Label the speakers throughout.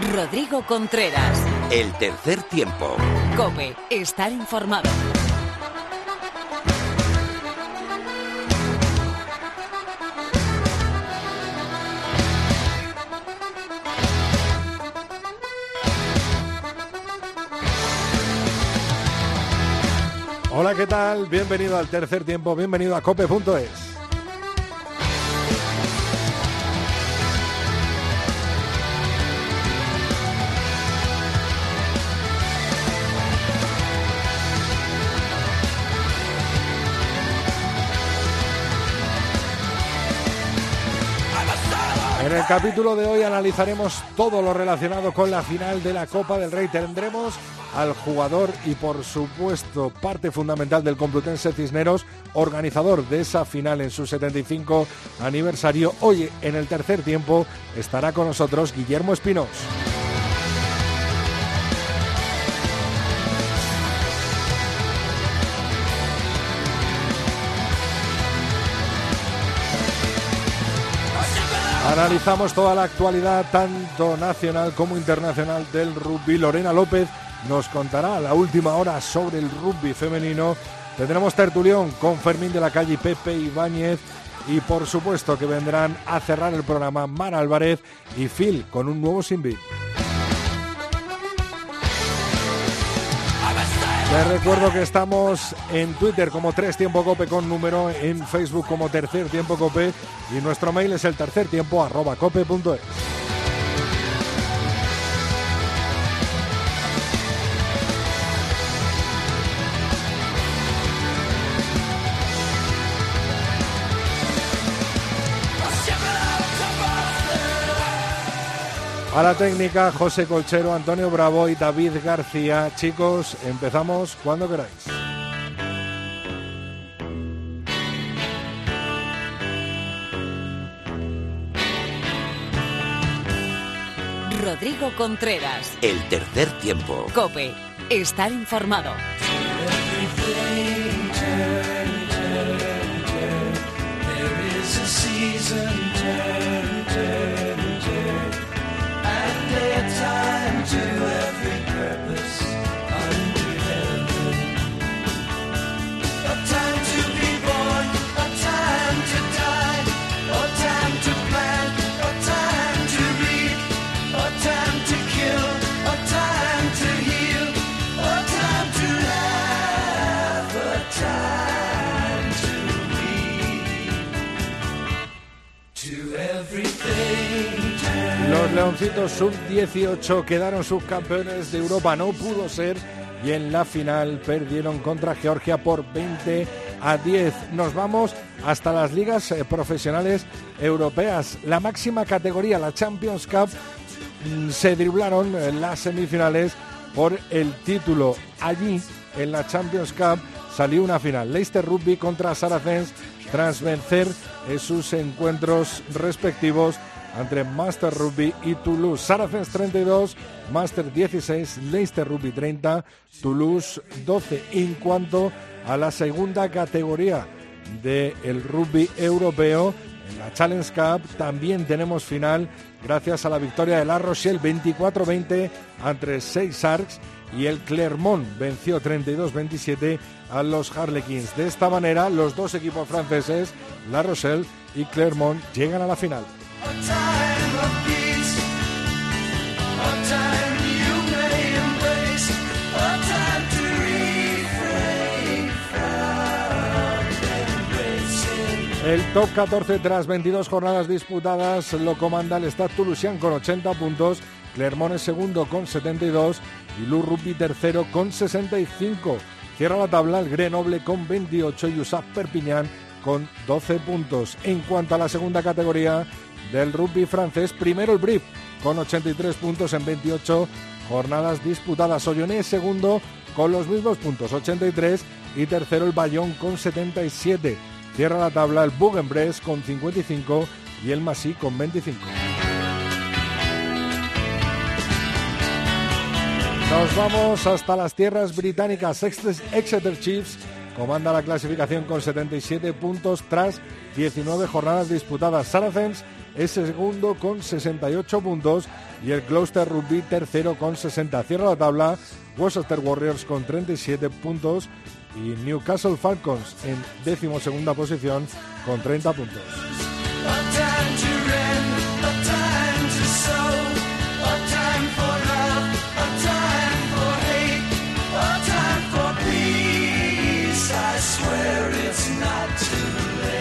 Speaker 1: Rodrigo Contreras.
Speaker 2: El tercer tiempo.
Speaker 1: Cope, estar informado.
Speaker 3: Hola, ¿qué tal? Bienvenido al tercer tiempo, bienvenido a cope.es. el capítulo de hoy analizaremos todo lo relacionado con la final de la Copa del Rey. Tendremos al jugador y por supuesto parte fundamental del Complutense Cisneros, organizador de esa final en su 75 aniversario. Hoy en el tercer tiempo estará con nosotros Guillermo Espinos. Analizamos toda la actualidad, tanto nacional como internacional, del rugby. Lorena López nos contará la última hora sobre el rugby femenino. Tendremos tertulión con Fermín de la Calle y Pepe Ibáñez. Y por supuesto que vendrán a cerrar el programa Mar Álvarez y Phil con un nuevo Sinbit. Les recuerdo que estamos en Twitter como Tres Tiempo Cope con número, en Facebook como Tercer Tiempo Cope y nuestro mail es el tercer tiempo arroba cope.es. A la técnica, José Colchero, Antonio Bravo y David García. Chicos, empezamos cuando queráis.
Speaker 1: Rodrigo Contreras.
Speaker 2: El tercer tiempo.
Speaker 1: Cope, estar informado.
Speaker 3: to every Los Leoncitos sub-18 quedaron subcampeones de Europa, no pudo ser, y en la final perdieron contra Georgia por 20 a 10. Nos vamos hasta las ligas eh, profesionales europeas. La máxima categoría, la Champions Cup, mm, se driblaron en las semifinales por el título. Allí, en la Champions Cup, salió una final. Leicester Rugby contra Saracens tras vencer en sus encuentros respectivos entre Master Rugby y Toulouse. Saracens 32, Master 16, Leicester Rugby 30, Toulouse 12. En cuanto a la segunda categoría del rugby europeo, en la Challenge Cup también tenemos final gracias a la victoria de La Rochelle 24-20 entre 6 Sharks y el Clermont venció 32-27 a los Harlequins. De esta manera, los dos equipos franceses, La Rochelle y Clermont, llegan a la final. El top 14 tras 22 jornadas disputadas lo comanda el Stade Toulousain con 80 puntos, Clermont es segundo con 72 y Lou Rugby tercero con 65. Cierra la tabla el Grenoble con 28 y USAP Perpignan con 12 puntos. En cuanto a la segunda categoría del rugby francés, primero el Brief con 83 puntos en 28 jornadas disputadas. Oyonné segundo con los mismos puntos, 83 y tercero el Bayón con 77. Cierra la tabla el Bourg-en-Bresse con 55 y el Massy con 25. Nos vamos hasta las tierras británicas. Exeter Chiefs comanda la clasificación con 77 puntos tras 19 jornadas disputadas. Saracens es segundo con 68 puntos y el Gloucester Rugby tercero con 60. Cierra la tabla Worcester Warriors con 37 puntos y Newcastle Falcons en décimo segunda posición con 30 puntos.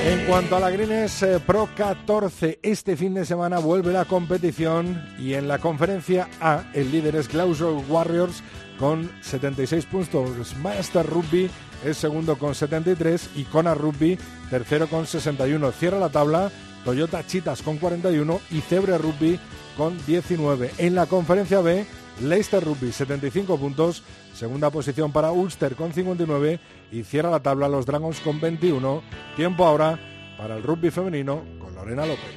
Speaker 3: En cuanto a la Greens eh, Pro 14, este fin de semana vuelve la competición y en la conferencia A el líder es Gloucester Warriors con 76 puntos. Master Rugby es segundo con 73 y Kona Rugby tercero con 61. Cierra la tabla Toyota Chitas con 41 y Cebre Rugby con 19. En la conferencia B, Leicester Rugby 75 puntos, segunda posición para Ulster con 59 y cierra la tabla los Dragons con 21. Tiempo ahora para el rugby femenino con Lorena López.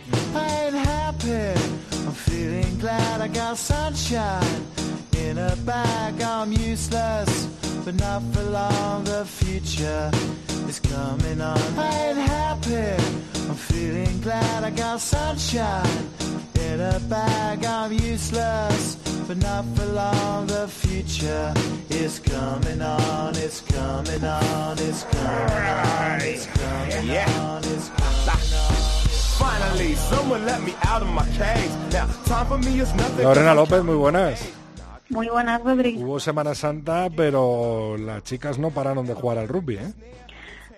Speaker 3: In a bag, I'm useless, but not for long. The future is coming on. I ain't happy, I'm feeling glad I got sunshine. In a bag, I'm useless, but not for long. The future is coming on, it's coming on, it's coming on, it's coming on, it's coming on. Finally, someone let me out of my cage. Now, time for me is nothing. Lorena López, muy buenas.
Speaker 4: Muy buenas, Rodrigo.
Speaker 3: Hubo Semana Santa, pero las chicas no pararon de jugar al rugby, ¿eh?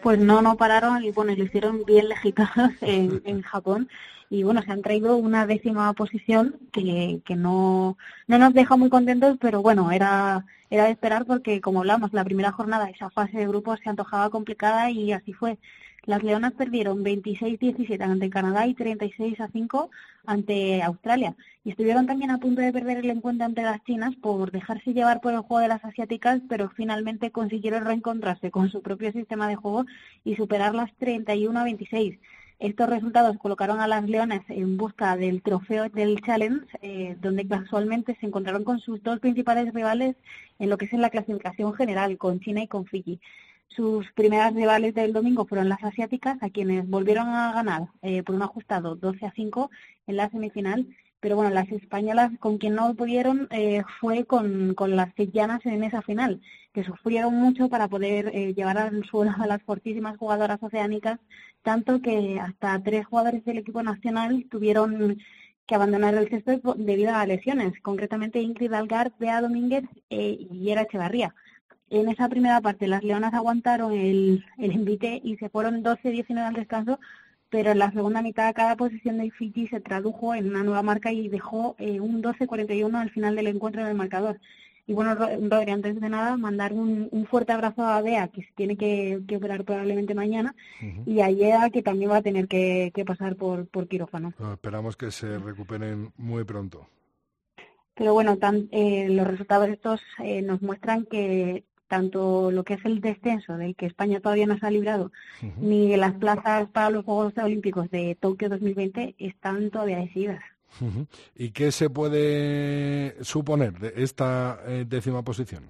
Speaker 4: Pues no, no pararon y bueno, lo hicieron bien legitimados en, en Japón y bueno, se han traído una décima posición que, que no, no nos deja muy contentos, pero bueno, era, era de esperar porque como hablamos, la primera jornada, esa fase de grupos se antojaba complicada y así fue. Las Leonas perdieron 26-17 ante Canadá y 36-5 ante Australia. Y estuvieron también a punto de perder el encuentro ante las chinas por dejarse llevar por el juego de las asiáticas, pero finalmente consiguieron reencontrarse con su propio sistema de juego y superar las 31-26. Estos resultados colocaron a las Leonas en busca del trofeo del Challenge, eh, donde casualmente se encontraron con sus dos principales rivales en lo que es en la clasificación general, con China y con Fiji. Sus primeras rivales del domingo fueron las asiáticas, a quienes volvieron a ganar eh, por un ajustado 12 a 5 en la semifinal. Pero bueno, las españolas con quien no pudieron eh, fue con, con las fijianas en esa final, que sufrieron mucho para poder eh, llevar al suelo a las fortísimas jugadoras oceánicas, tanto que hasta tres jugadores del equipo nacional tuvieron que abandonar el cesto debido a lesiones, concretamente Ingrid Algar, Bea Domínguez y Yera Echevarría. En esa primera parte las Leonas aguantaron el, el envite y se fueron 12-19 al descanso, pero en la segunda mitad cada posición de Fiji se tradujo en una nueva marca y dejó eh, un 12-41 al final del encuentro en el marcador. Y bueno, Rodri, antes de nada, mandar un, un, fuerte abrazo a Bea, que se tiene que, que operar probablemente mañana, y a Yea, que también va a tener que, que pasar por, por quirófano.
Speaker 3: esperamos que se recuperen muy pronto.
Speaker 4: Pero bueno, tan, eh, los resultados estos eh, nos muestran que tanto lo que es el descenso, del que España todavía no se ha librado, ni las plazas para los Juegos Olímpicos de Tokio 2020 están todavía decididas.
Speaker 3: ¿Y qué se puede suponer de esta eh, décima posición?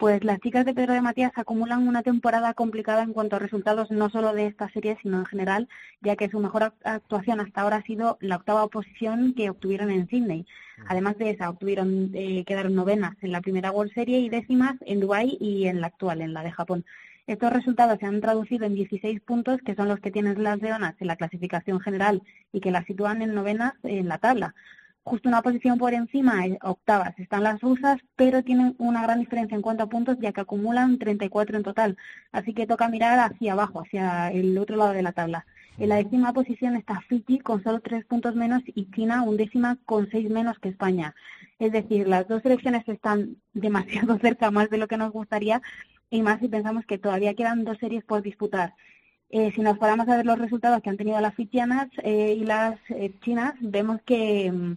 Speaker 4: Pues las chicas de Pedro de Matías acumulan una temporada complicada en cuanto a resultados no solo de esta serie, sino en general, ya que su mejor actuación hasta ahora ha sido la octava posición que obtuvieron en Sydney. Además de esa, obtuvieron, eh, quedaron novenas en la primera World Series y décimas en Dubái y en la actual, en la de Japón. Estos resultados se han traducido en 16 puntos, que son los que tienen las leonas en la clasificación general y que las sitúan en novenas en la tabla justo una posición por encima, eh, octavas, están las rusas, pero tienen una gran diferencia en cuanto a puntos, ya que acumulan 34 en total. Así que toca mirar hacia abajo, hacia el otro lado de la tabla. En la décima posición está Fiji con solo tres puntos menos y China un décima con seis menos que España. Es decir, las dos selecciones están demasiado cerca, más de lo que nos gustaría, y más si pensamos que todavía quedan dos series por disputar. Eh, si nos paramos a ver los resultados que han tenido las fijianas eh, y las chinas, vemos que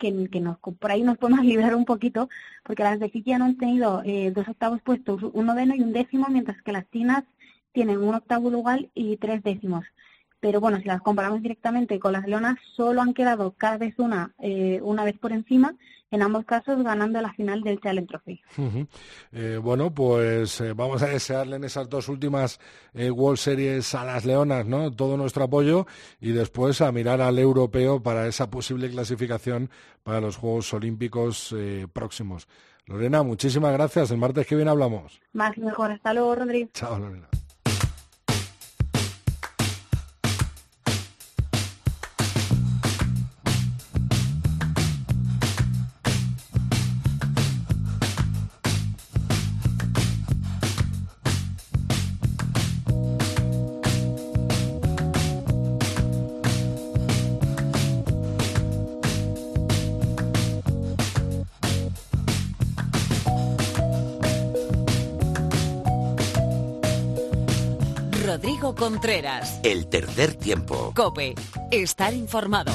Speaker 4: que, nos, por ahí nos podemos librar un poquito, porque las de Fiji han tenido eh, dos octavos puestos, un noveno y un décimo, mientras que las chinas tienen un octavo lugar y tres décimos. Pero bueno, si las comparamos directamente con las leonas, solo han quedado cada vez una, eh, una vez por encima, en ambos casos ganando la final del Challenge Trophy.
Speaker 3: Eh, bueno, pues eh, vamos a desearle en esas dos últimas World Series a las leonas, ¿no? Todo nuestro apoyo y después a mirar al europeo para esa posible clasificación para los Juegos Olímpicos próximos. Lorena, muchísimas gracias. El martes que viene hablamos.
Speaker 4: Más y mejor. Hasta luego, Rodrigo.
Speaker 3: Chao, Lorena.
Speaker 2: El tercer tiempo.
Speaker 1: Cope. Estar informado.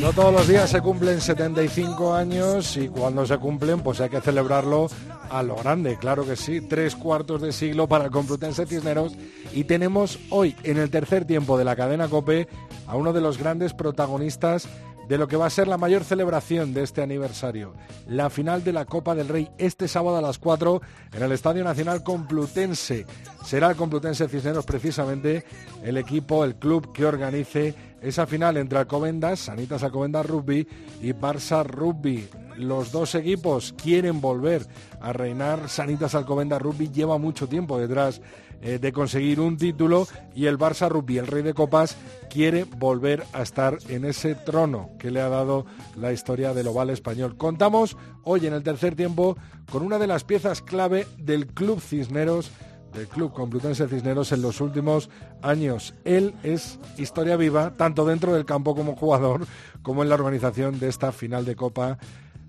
Speaker 3: No todos los días se cumplen 75 años y cuando se cumplen pues hay que celebrarlo a lo grande, claro que sí, tres cuartos de siglo para el Complutense Cisneros y tenemos hoy en el tercer tiempo de la cadena Cope a uno de los grandes protagonistas de lo que va a ser la mayor celebración de este aniversario, la final de la Copa del Rey este sábado a las 4 en el Estadio Nacional Complutense. Será el Complutense Cisneros precisamente el equipo, el club que organice esa final entre Alcobendas, Sanitas Alcobendas Rugby y Barça Rugby. Los dos equipos quieren volver a reinar. Sanitas Alcobendas Rugby lleva mucho tiempo detrás eh, de conseguir un título y el Barça Rugby, el rey de copas, quiere volver a estar en ese trono que le ha dado la historia del oval español. Contamos hoy en el tercer tiempo con una de las piezas clave del Club Cisneros del Club Complutense Cisneros en los últimos años. Él es historia viva, tanto dentro del campo como jugador, como en la organización de esta final de Copa.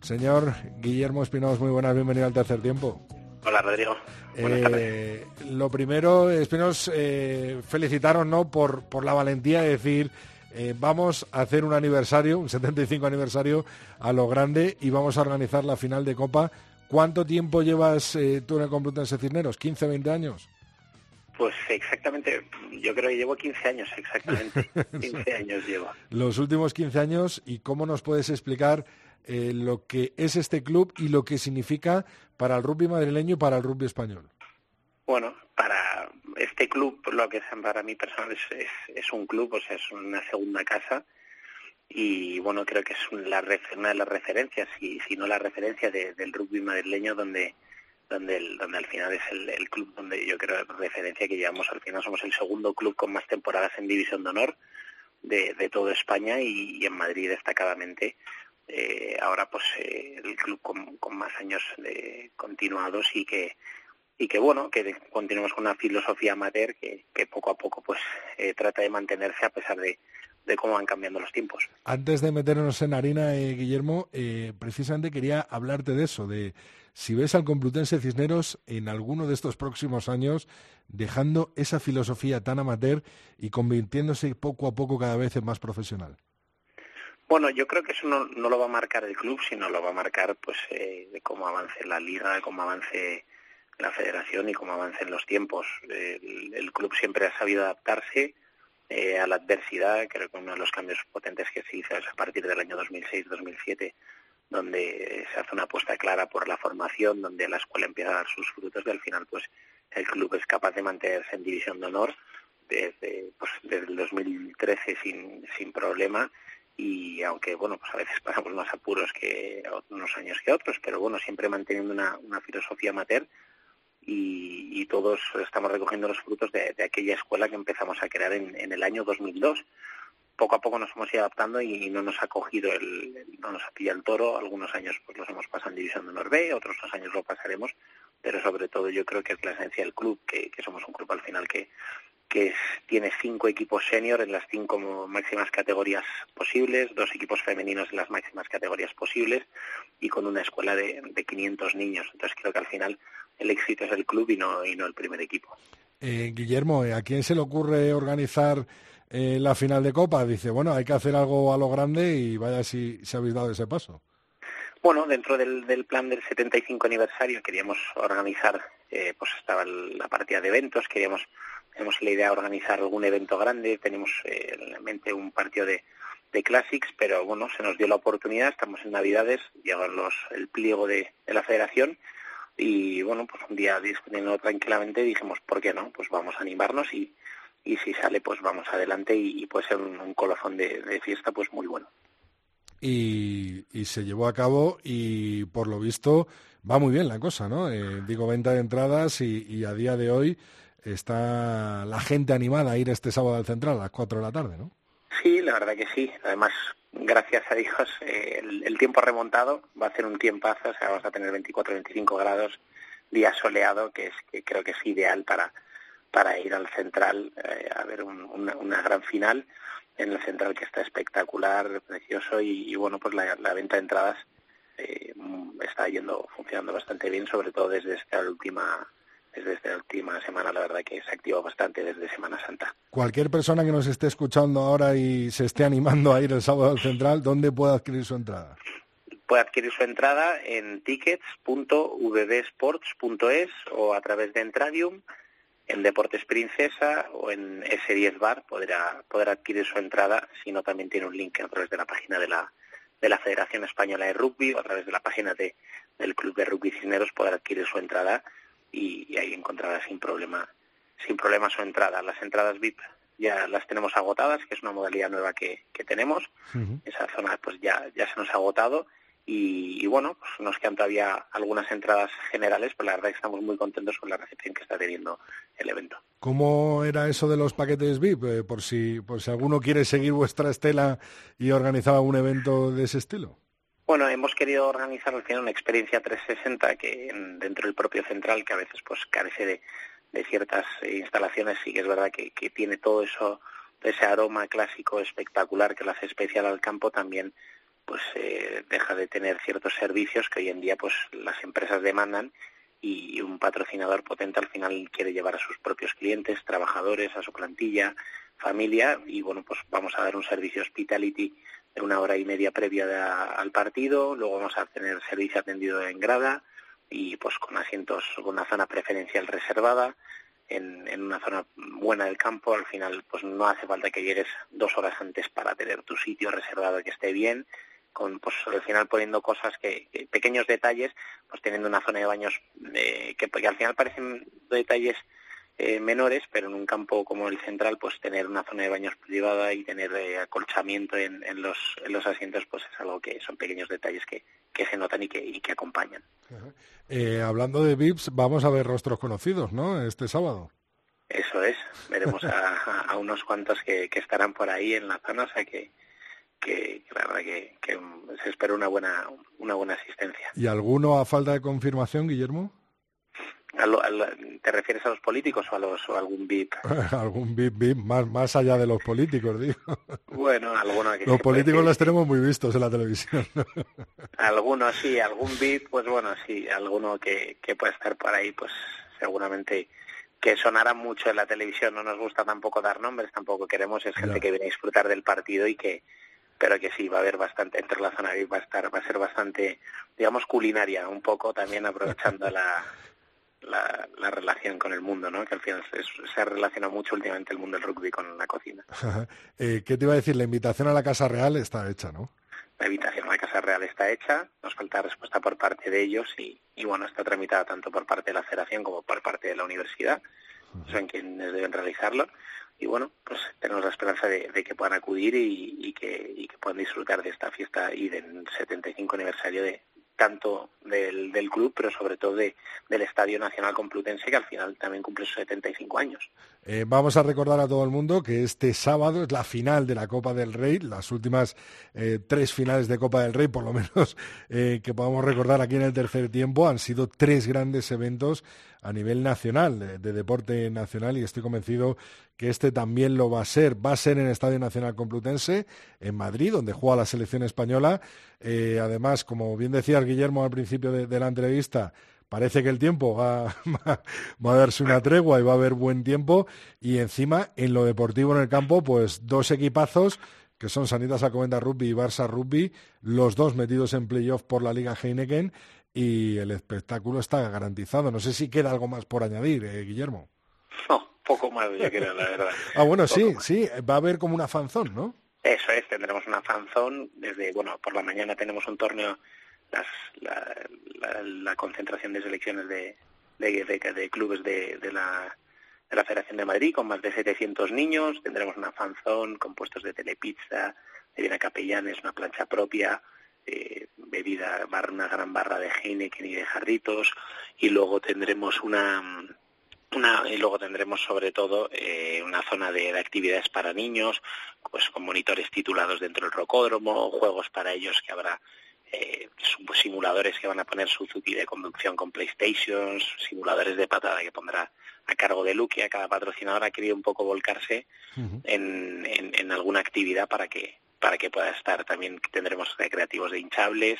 Speaker 3: Señor Guillermo Espinoz, muy buenas, bienvenido al tercer tiempo.
Speaker 5: Hola, Rodrigo.
Speaker 3: Eh, lo primero, Espinos, eh, felicitaros ¿no? por, por la valentía de decir eh, vamos a hacer un aniversario, un 75 aniversario a lo grande y vamos a organizar la final de Copa. ¿Cuánto tiempo llevas eh, tú en el Complutense Cisneros? ¿15, 20 años?
Speaker 5: Pues exactamente, yo creo que llevo 15 años, exactamente. 15 años llevo.
Speaker 3: Los últimos 15 años, ¿y cómo nos puedes explicar eh, lo que es este club y lo que significa para el rugby madrileño y para el rugby español?
Speaker 5: Bueno, para este club, lo que es para mí personal es, es, un club, o sea, es una segunda casa y bueno, creo que es una de las referencias, y si no la referencia del rugby madrileño donde donde, donde al final es el, club donde yo creo referencia que llevamos, al final somos el segundo club con más temporadas en División de Honor de, de toda España y, en Madrid destacadamente eh, ahora pues eh, el club con, más años de, continuados y que y que bueno que continuamos con una filosofía amateur que, poco a poco pues eh, trata de mantenerse a pesar de, de cómo van cambiando los tiempos.
Speaker 3: Antes de meternos en harina, Guillermo, precisamente quería hablarte de eso, de si ves al Complutense Cisneros en alguno de estos próximos años dejando esa filosofía tan amateur y convirtiéndose poco a poco cada vez en más profesional.
Speaker 5: Bueno, yo creo que eso no, no lo va a marcar el club, sino lo va a marcar pues eh, de cómo avance la liga, de cómo avance la federación y cómo avancen los tiempos. El, club siempre ha sabido adaptarse eh, a la adversidad. Creo que uno de los cambios potentes que se hizo es a partir del año 2006-2007, donde se hace una apuesta clara por la formación, donde la escuela empieza a dar sus frutos y al final pues el club es capaz de mantenerse en división de honor desde, pues, desde el 2013 sin, sin problema y aunque bueno pues a veces pasamos más apuros que unos años que otros pero bueno siempre manteniendo una, una filosofía amateur y, y, todos estamos recogiendo los frutos de, aquella escuela que empezamos a crear en, en, el año 2002 poco a poco nos hemos ido adaptando y no nos ha cogido el, no nos ha pillado el toro. Algunos años pues los hemos pasado en división de honor otros dos años lo pasaremos pero sobre todo yo creo que es la esencia del club que somos un club al final que que tiene cinco equipos senior en las cinco máximas categorías posibles, dos equipos femeninos en las máximas categorías posibles y con una escuela de, de 500 niños. Entonces creo que al final el éxito es el club y no, y no el primer equipo.
Speaker 3: Eh, Guillermo, ¿a quién se le ocurre organizar eh, la final de Copa? Dice, bueno, hay que hacer algo a lo grande y vaya si, se habéis dado ese paso.
Speaker 5: Bueno, dentro del, del, plan del 75 aniversario queríamos organizar, eh, pues estaba la partida de eventos, queríamos, tenemos la idea de organizar algún evento grande, tenemos eh, en mente un partido de, de Classics, pero bueno, se nos dio la oportunidad, estamos en Navidades, llegan los, el pliego de, de la federación y bueno, pues un día discutiendo tranquilamente dijimos, ¿por qué no? Pues vamos a animarnos y, y si sale, pues vamos adelante y, puede ser un, un de fiesta pues muy bueno
Speaker 3: y, se llevó a cabo y por lo visto va muy bien la cosa, ¿no? Eh, digo, venta de entradas y, a día de hoy está la gente animada a ir este sábado al Central a las 4 de la tarde, ¿no?
Speaker 5: Sí, la verdad que sí. Además, gracias a Dios, eh, el, tiempo remontado va a ser un tiempazo, o sea, vamos a tener 24, 25 grados, día soleado, que es que creo que es ideal para para ir al Central eh, a ver una, una gran final en el central que está espectacular, precioso y, bueno, pues la, venta de entradas eh, está yendo, funcionando bastante bien, sobre todo desde esta última desde esta última semana, la verdad que se activó bastante desde Semana Santa.
Speaker 3: Cualquier persona que nos esté escuchando ahora y se esté animando a ir el sábado al central, ¿dónde puede adquirir su entrada?
Speaker 5: Puede adquirir su entrada en tickets.vbsports.es o a través de Entradium en Deportes Princesa o en S10 Bar podrá, podrá adquirir su entrada, si no también tiene un link a través de la página de la, de la Federación Española de Rugby o a través de la página de, del Club de Rugby Cisneros podrá adquirir su entrada y, ahí encontrará sin problema, sin problema su entrada. Las entradas VIP ya las tenemos agotadas, que es una modalidad nueva que, que tenemos. Esa zona pues ya, ya se nos ha agotado y, bueno, pues nos quedan todavía algunas entradas generales, pero la verdad es que estamos muy contentos con la recepción que está teniendo el evento.
Speaker 3: ¿Cómo era eso de los paquetes VIP? Eh, por, si, por si alguno quiere seguir vuestra estela y organizar un evento de ese estilo.
Speaker 5: Bueno, hemos querido organizar al final una experiencia 360 que dentro del propio central, que a veces pues carece de, de ciertas instalaciones, sí que es verdad que, que tiene todo eso, ese aroma clásico espectacular que lo hace especial al campo, también pues eh, deja de tener ciertos servicios que hoy en día pues las empresas demandan y un patrocinador potente al final quiere llevar a sus propios clientes, trabajadores, a su plantilla, familia y bueno pues vamos a dar un servicio hospitality una hora y media previa al partido, luego vamos a tener servicio atendido en grada y pues con asientos, con una zona preferencial reservada, en, una zona buena del campo, al final pues no hace falta que llegues dos horas antes para tener tu sitio reservado que esté bien, con pues al final poniendo cosas que, pequeños detalles pues teniendo una zona de baños eh, que, al final parecen detalles eh, menores pero en un campo como el central pues tener una zona de baños privada y tener eh, acolchamiento en, en, los en los asientos pues es algo que son pequeños detalles que, que se notan y que, y que acompañan.
Speaker 3: Hablando de VIPs vamos a ver rostros conocidos no este sábado.
Speaker 5: Eso es. Veremos a, a, unos cuantos que, que estarán por ahí en la zona o sea que que, la verdad que, se espera una buena una buena asistencia.
Speaker 3: ¿Y alguno a falta de confirmación, Guillermo?
Speaker 5: ¿Te refieres a los políticos o a, los, o algún VIP?
Speaker 3: algún VIP, VIP más, más allá de los políticos, digo.
Speaker 5: Bueno, alguno
Speaker 3: que Los políticos los tenemos muy vistos en la televisión.
Speaker 5: Algunos sí, algún VIP, pues bueno, sí, alguno que, que pueda estar por ahí, pues seguramente que sonará mucho en la televisión. No nos gusta tampoco dar nombres, tampoco queremos, es gente que viene a disfrutar del partido y que, pero que sí va a haber bastante entre la zona va a estar va a ser bastante digamos culinaria un poco también aprovechando la, la, la relación con el mundo no que al final se, se relaciona mucho últimamente el mundo del rugby con la cocina.
Speaker 3: Eh, qué te iba a decir la invitación a la casa real está hecha no
Speaker 5: la invitación a la casa real está hecha nos falta respuesta por parte de ellos y, y bueno está tramitada tanto por parte de la federación como por parte de la universidad. Son quienes deben realizarlo. Y bueno, pues tenemos la esperanza de, que puedan acudir y, que, y que puedan disfrutar de esta fiesta y del 75 aniversario de, tanto del, del club, pero sobre todo de, del Estadio Nacional Complutense, que al final también cumple sus 75 años.
Speaker 3: Eh, vamos a recordar a todo el mundo que este sábado es la final de la Copa del Rey, las últimas eh, tres finales de Copa del Rey, por lo menos eh, que podamos recordar aquí en el tercer tiempo, han sido tres grandes eventos a nivel nacional, de, deporte nacional, y estoy convencido que este también lo va a ser. Va a ser en el Estadio Nacional Complutense, en Madrid, donde juega la selección española. además, como bien decía Guillermo al principio de, la entrevista, parece que el tiempo va, va, a darse una tregua y va a haber buen tiempo. Y encima, en lo deportivo en el campo, pues dos equipazos que son Sanitas Alcobendas Rugby y Barça Rugby, los dos metidos en playoff por la Liga Heineken y el espectáculo está garantizado. No sé si queda algo más por añadir, eh, Guillermo.
Speaker 5: No, poco más, yo creo, la verdad.
Speaker 3: ah, bueno, sí, sí, va a haber como una fanzón, ¿no?
Speaker 5: Eso es, tendremos una fanzón. Desde, bueno, por la mañana tenemos un torneo, las, la, concentración de selecciones de, de, de, clubes de, de, la, de la Federación de Madrid con más de 700 niños. Tendremos una fanzón con puestos de telepizza, de Viena Capellanes, una plancha propia, eh, bebida, una gran barra de Heineken y de jarritos. Y luego tendremos una una, y luego tendremos sobre todo eh, una zona de, actividades para niños, pues con monitores titulados dentro del rocódromo, juegos para ellos que habrá eh, simuladores que van a poner Suzuki de conducción con PlayStations, simuladores de patada que pondrá a cargo de Luke. Cada patrocinador ha querido un poco volcarse en, en, alguna actividad para que para que pueda estar. También tendremos recreativos de hinchables,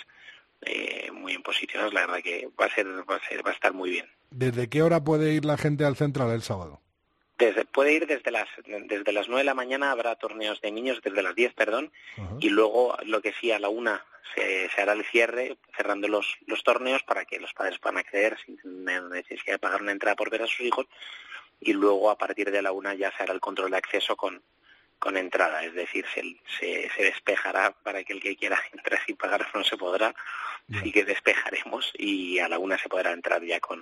Speaker 5: eh, muy bien posicionados. La verdad que va a ser va a ser va a estar muy bien.
Speaker 3: ¿Desde qué hora puede ir la gente al central el sábado?
Speaker 5: Desde, puede ir desde las desde las 9 de la mañana, habrá torneos de niños desde las 10, perdón, y luego lo que sí a la una se, hará el cierre, cerrando los, los torneos para que los padres puedan acceder sin necesidad de pagar una entrada por ver a sus hijos, y luego a partir de la una ya se hará el control de acceso con, con entrada, es decir, se, se, se, despejará para que el que quiera entrar sin pagar no se podrá, sí que despejaremos y a la una se podrá entrar ya con,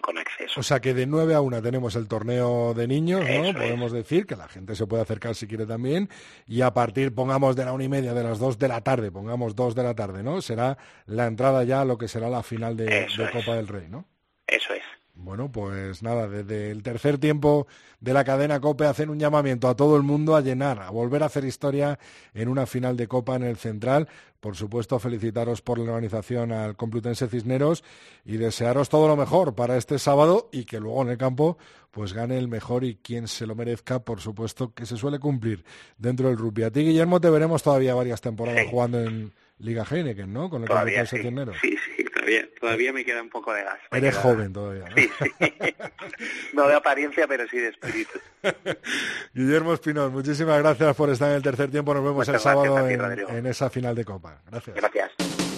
Speaker 5: con, acceso.
Speaker 3: O sea que de 9 a 1 tenemos el torneo de niños, ¿no? Podemos decir que la gente se puede acercar si quiere también. Y a partir, pongamos de la una y media, de las 2 de la tarde, pongamos 2 de la tarde, ¿no? Será la entrada ya a lo que será la final de, de Copa del Rey, ¿no?
Speaker 5: Eso es.
Speaker 3: Bueno, pues nada, desde el tercer tiempo de la cadena COPE hacen un llamamiento a todo el mundo a llenar, a volver a hacer historia en una final de Copa en el Central. Por supuesto, felicitaros por la organización al Complutense Cisneros y desearos todo lo mejor para este sábado y que luego en el campo pues gane el mejor y quien se lo merezca, por supuesto, que se suele cumplir dentro del rugby. A ti, Guillermo, te veremos todavía varias temporadas jugando en Liga Heineken, ¿no?
Speaker 5: Con el sí. Sí, sí, todavía, todavía me queda un poco de gas.
Speaker 3: Eres joven todavía, ¿no?
Speaker 5: Sí, sí. no de apariencia, pero sí de espíritu.
Speaker 3: Guillermo Espinol, muchísimas gracias por estar en el tercer tiempo. Nos vemos el sábado en, esa final de Copa. Gracias.
Speaker 5: Gracias.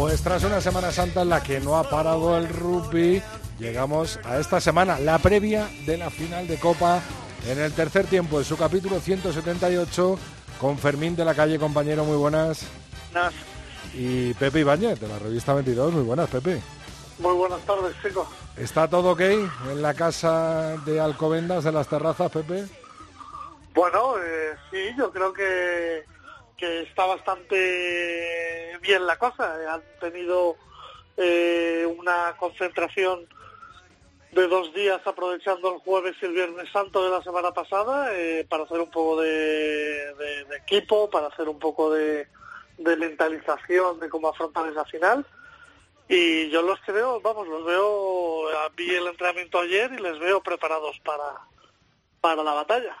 Speaker 3: Pues tras una Semana Santa en la que no ha parado el rugby, llegamos a esta semana, la previa de la final de Copa en el tercer tiempo, en su capítulo 178, con Fermín de la calle, compañero, muy buenas.
Speaker 6: Buenas.
Speaker 3: Y Pepe Ibáñez, de la revista 22, muy buenas, Pepe.
Speaker 6: Muy buenas tardes, chicos.
Speaker 3: ¿Está todo ok en la casa de Alcobendas, en las terrazas, Pepe?
Speaker 6: Bueno, eh, sí, yo creo que que está bastante bien la cosa. Han tenido eh, una concentración de dos días aprovechando el jueves y el viernes santo de la semana pasada eh, para hacer un poco de, equipo, para hacer un poco de, mentalización de cómo afrontar esa final. Y yo los veo, vamos, los veo, vi el entrenamiento ayer y les veo preparados para, para la batalla.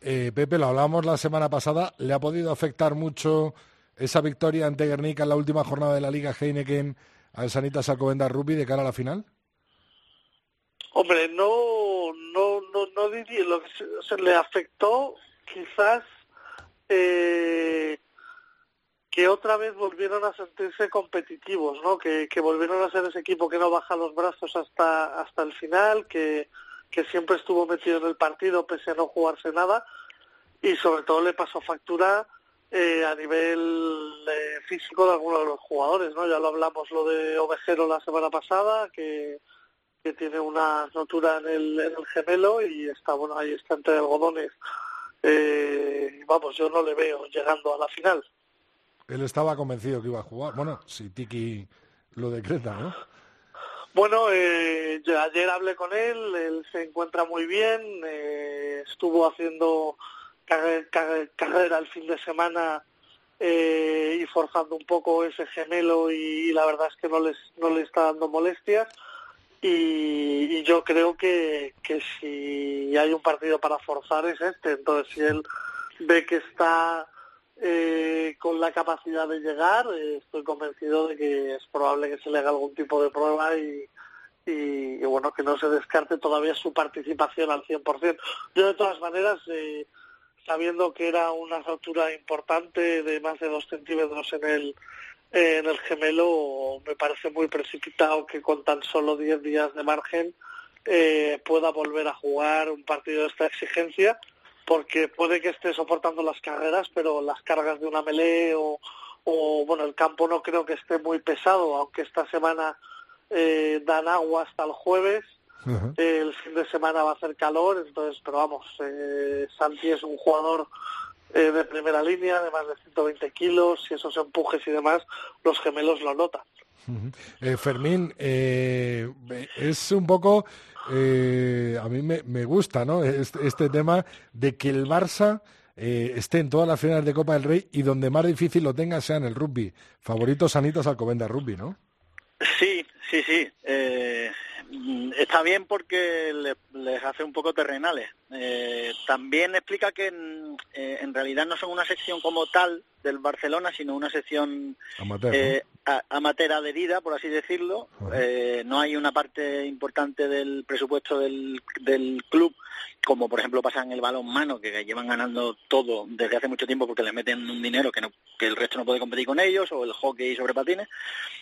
Speaker 3: Eh, Pepe, lo hablábamos la semana pasada, ¿le ha podido afectar mucho esa victoria ante Guernica en la última jornada de la Liga Heineken al Sanitas Alcobendas Rugby de cara a la final?
Speaker 6: Hombre, no, no, no, no diría, lo que se, le afectó quizás eh, que otra vez volvieron a sentirse competitivos, ¿no? Que, que volvieron a ser ese equipo que no baja los brazos hasta, hasta el final, que, que siempre estuvo metido en el partido pese a no jugarse nada y sobre todo le pasó factura eh, a nivel eh, físico de algunos de los jugadores, ¿no? Ya lo hablamos lo de Ovejero la semana pasada, que, que tiene una rotura en el, gemelo y está, bueno, ahí está entre algodones. Eh, vamos, yo no le veo llegando a la final.
Speaker 3: Él estaba convencido que iba a jugar. Bueno, si Tiki lo decreta, ¿no?
Speaker 6: Bueno, eh, ayer hablé con él, él se encuentra muy bien, eh, estuvo haciendo carrera el fin de semana eh, y forzando un poco ese gemelo y, la verdad es que no les no le está dando molestias. Y, yo creo que, que si hay un partido para forzar es este. Entonces si él ve que está eh, con la capacidad de llegar eh, estoy convencido de que es probable que se le haga algún tipo de prueba y, y, bueno que no se descarte todavía su participación al 100% yo de todas maneras eh, sabiendo que era una rotura importante de más de dos centímetros en el en el gemelo, me parece muy precipitado que con tan solo diez días de margen eh, pueda volver a jugar un partido de esta exigencia, porque puede que esté soportando las carreras, pero las cargas de una melee o, o bueno, el campo no creo que esté muy pesado, aunque esta semana eh, dan agua hasta el jueves el fin de semana va a hacer calor, entonces, pero vamos, eh, Santi es un jugador eh, de primera línea, de más de 120 kilos, y esos empujes y demás, los gemelos lo notan.
Speaker 3: Eh, Fermín, es un poco, a mí me, gusta, ¿no? Este, este, tema de que el Barça esté en todas las finales de Copa del Rey y donde más difícil lo tenga sea en el rugby. Favoritos sanitos Alcobendas Rugby, ¿no?
Speaker 7: Sí, sí, sí. Mm, está bien porque les hace un poco terrenales. Eh, también explica que eh, en, realidad no son una sección como tal del Barcelona, sino una sección amateur, eh, adherida, por así decirlo. Eh, no hay una parte importante del presupuesto del, del club como por ejemplo pasa en el balón mano, que llevan ganando todo desde hace mucho tiempo porque le meten un dinero que, no, que el resto no puede competir con ellos, o el hockey sobre patines.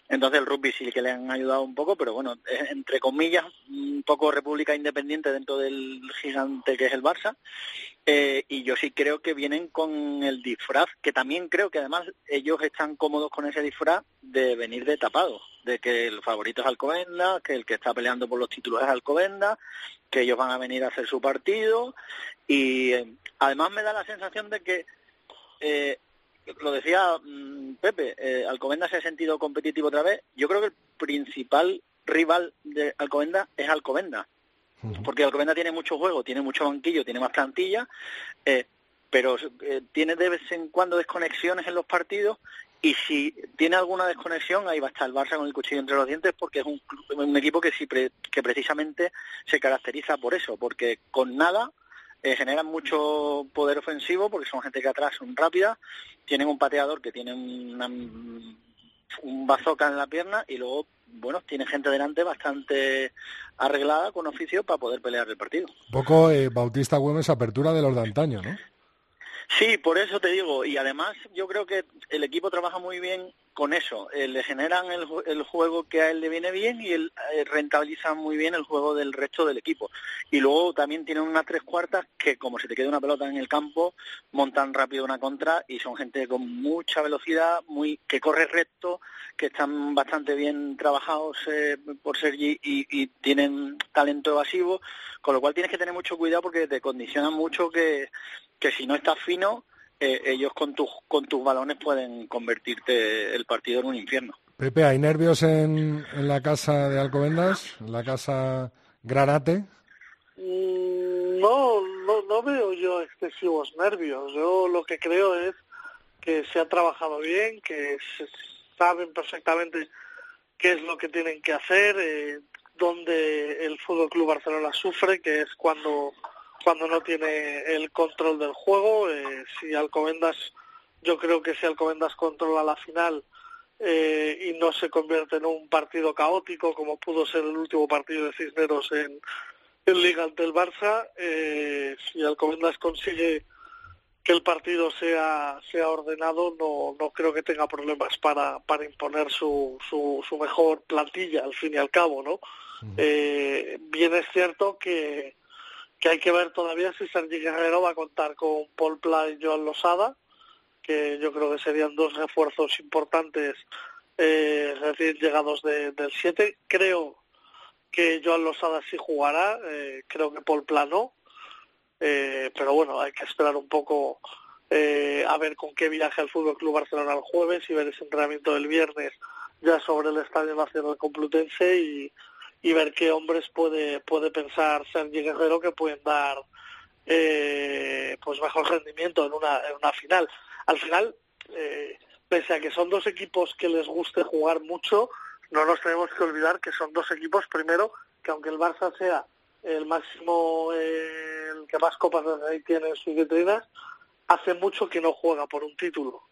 Speaker 7: Entonces el rugby sí que le han ayudado un poco, pero bueno, entre comillas, un poco república independiente dentro del gigante que es el Barça. Eh, y yo sí creo que vienen con el disfraz, que también creo que además ellos están cómodos con ese disfraz de venir de tapado, de que el favorito es Alcobenda, que el que está peleando por los títulos es Alcobenda, que ellos van a venir a hacer su partido y eh, además me da la sensación de que eh, lo decía mm, Pepe, eh, Alcobenda se ha sentido competitivo otra vez. Yo creo que el principal rival de Alcobenda es Porque Alcobenda tiene mucho juego, tiene mucho banquillo, tiene más plantilla, eh, pero eh, tiene de vez en cuando desconexiones en los partidos y si tiene alguna desconexión ahí va a estar el Barça con el cuchillo entre los dientes porque es un, equipo que, sí que precisamente se caracteriza por eso, porque con nada eh, generan mucho poder ofensivo porque son gente que atrás son rápidas, tienen un pateador que tiene una, un bazooka en la pierna y luego bueno, tiene gente delante bastante arreglada con oficio para poder pelear el partido.
Speaker 3: Un poco eh, Bautista Güemes apertura de los de antaño, ¿no?
Speaker 7: Sí, por eso te digo, y además yo creo que el equipo trabaja muy bien con eso. Eh, le generan el, el, juego que a él le viene bien y él eh, rentabiliza muy bien el juego del resto del equipo. Y luego también tienen unas tres cuartas que, como se te queda una pelota en el campo, montan rápido una contra y son gente con mucha velocidad, muy que corre recto, que están bastante bien trabajados eh, por Sergi y, y tienen talento evasivo, con lo cual tienes que tener mucho cuidado porque te condicionan mucho que, que si no estás fino eh, ellos con tus con tus balones pueden convertirte el partido en un infierno.
Speaker 3: Pepe, ¿hay nervios en, en la casa de Alcobendas, en la casa Granate?
Speaker 6: Mm, no, no, no veo yo excesivos nervios. Yo lo que creo es que se ha trabajado bien, que saben perfectamente qué es lo que tienen que hacer, eh, donde el Fútbol Club Barcelona sufre, que es cuando cuando no tiene el control del juego. Eh, si Alcobendas, yo creo que si Alcobendas controla la final eh, y no se convierte en un partido caótico como pudo ser el último partido de Cisneros en, en Liga ante el Barça, eh, si Alcobendas consigue que el partido sea sea ordenado, no, no creo que tenga problemas para, para imponer su, su, su mejor plantilla, al fin y al cabo, ¿no? Eh, bien es cierto que, que hay que ver todavía si Sergi Guerrero va a contar con Paul Pla y Joan Losada, que yo creo que serían dos refuerzos importantes eh, recién llegados del 7. Creo que Joan Losada sí jugará, eh, creo que Paul Pla no, eh, pero bueno, hay que esperar un poco eh, a ver con qué viaje el Fútbol Club Barcelona el jueves y ver ese entrenamiento del viernes ya sobre el Estadio Nacional Complutense y, y ver qué hombres puede puede pensar Sergi Guerrero que pueden dar eh, pues mejor rendimiento en una en una final. Al final, eh, pese a que son dos equipos que les guste jugar mucho, no nos tenemos que olvidar que son dos equipos primero que aunque el Barça sea el máximo eh, el que más copas de Rey tiene en sus vitrinas, hace mucho que no juega por un título.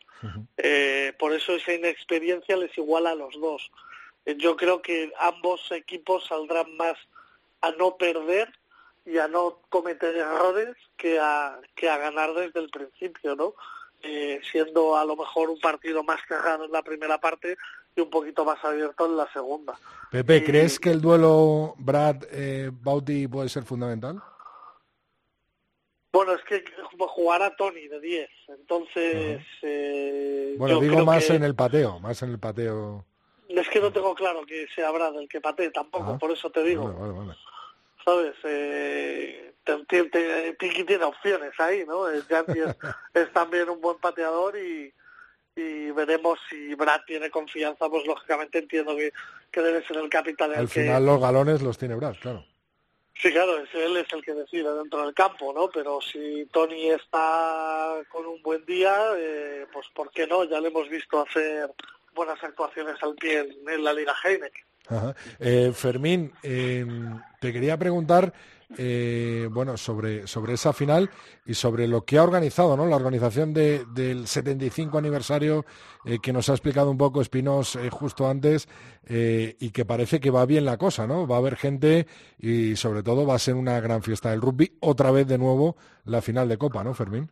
Speaker 6: Eh, por eso esa inexperiencia les iguala a los dos. Eh, yo creo que ambos equipos saldrán más a no perder y a no cometer errores que a, que a ganar desde el principio, ¿no? Eh, siendo a lo mejor un partido más cerrado en la primera parte y un poquito más abierto en la segunda.
Speaker 3: Pepe, ¿crees que el duelo Brad-Bauti puede ser fundamental?
Speaker 6: Bueno, es que jugará Tony de 10, entonces... Eh,
Speaker 3: bueno, digo más en el pateo, más en el pateo...
Speaker 6: Es que no tengo claro que sea Brad el que patee tampoco, por eso te digo. ¿Sabes? Eh, Tiki tiene opciones ahí, ¿no? es, es, también un buen pateador y, y veremos si Brad tiene confianza, pues lógicamente entiendo que, que debe ser el capitán.
Speaker 3: Al final los galones los tiene Brad, claro.
Speaker 6: Sí, claro, él es el que decide dentro del campo, ¿no? Pero si Tony está con un buen día, eh, pues ¿por qué no? Ya le hemos visto hacer buenas actuaciones al pie en, la Liga Heineken.
Speaker 3: Eh, Fermín, eh, te quería preguntar eh, bueno, sobre, sobre esa final y sobre lo que ha organizado, ¿no? La organización de, del 75 aniversario eh, que nos ha explicado un poco Espinos eh, justo antes y que parece que va bien la cosa, ¿no? Va a haber gente y sobre todo va a ser una gran fiesta del rugby, otra vez de nuevo la final de Copa, ¿no, Fermín?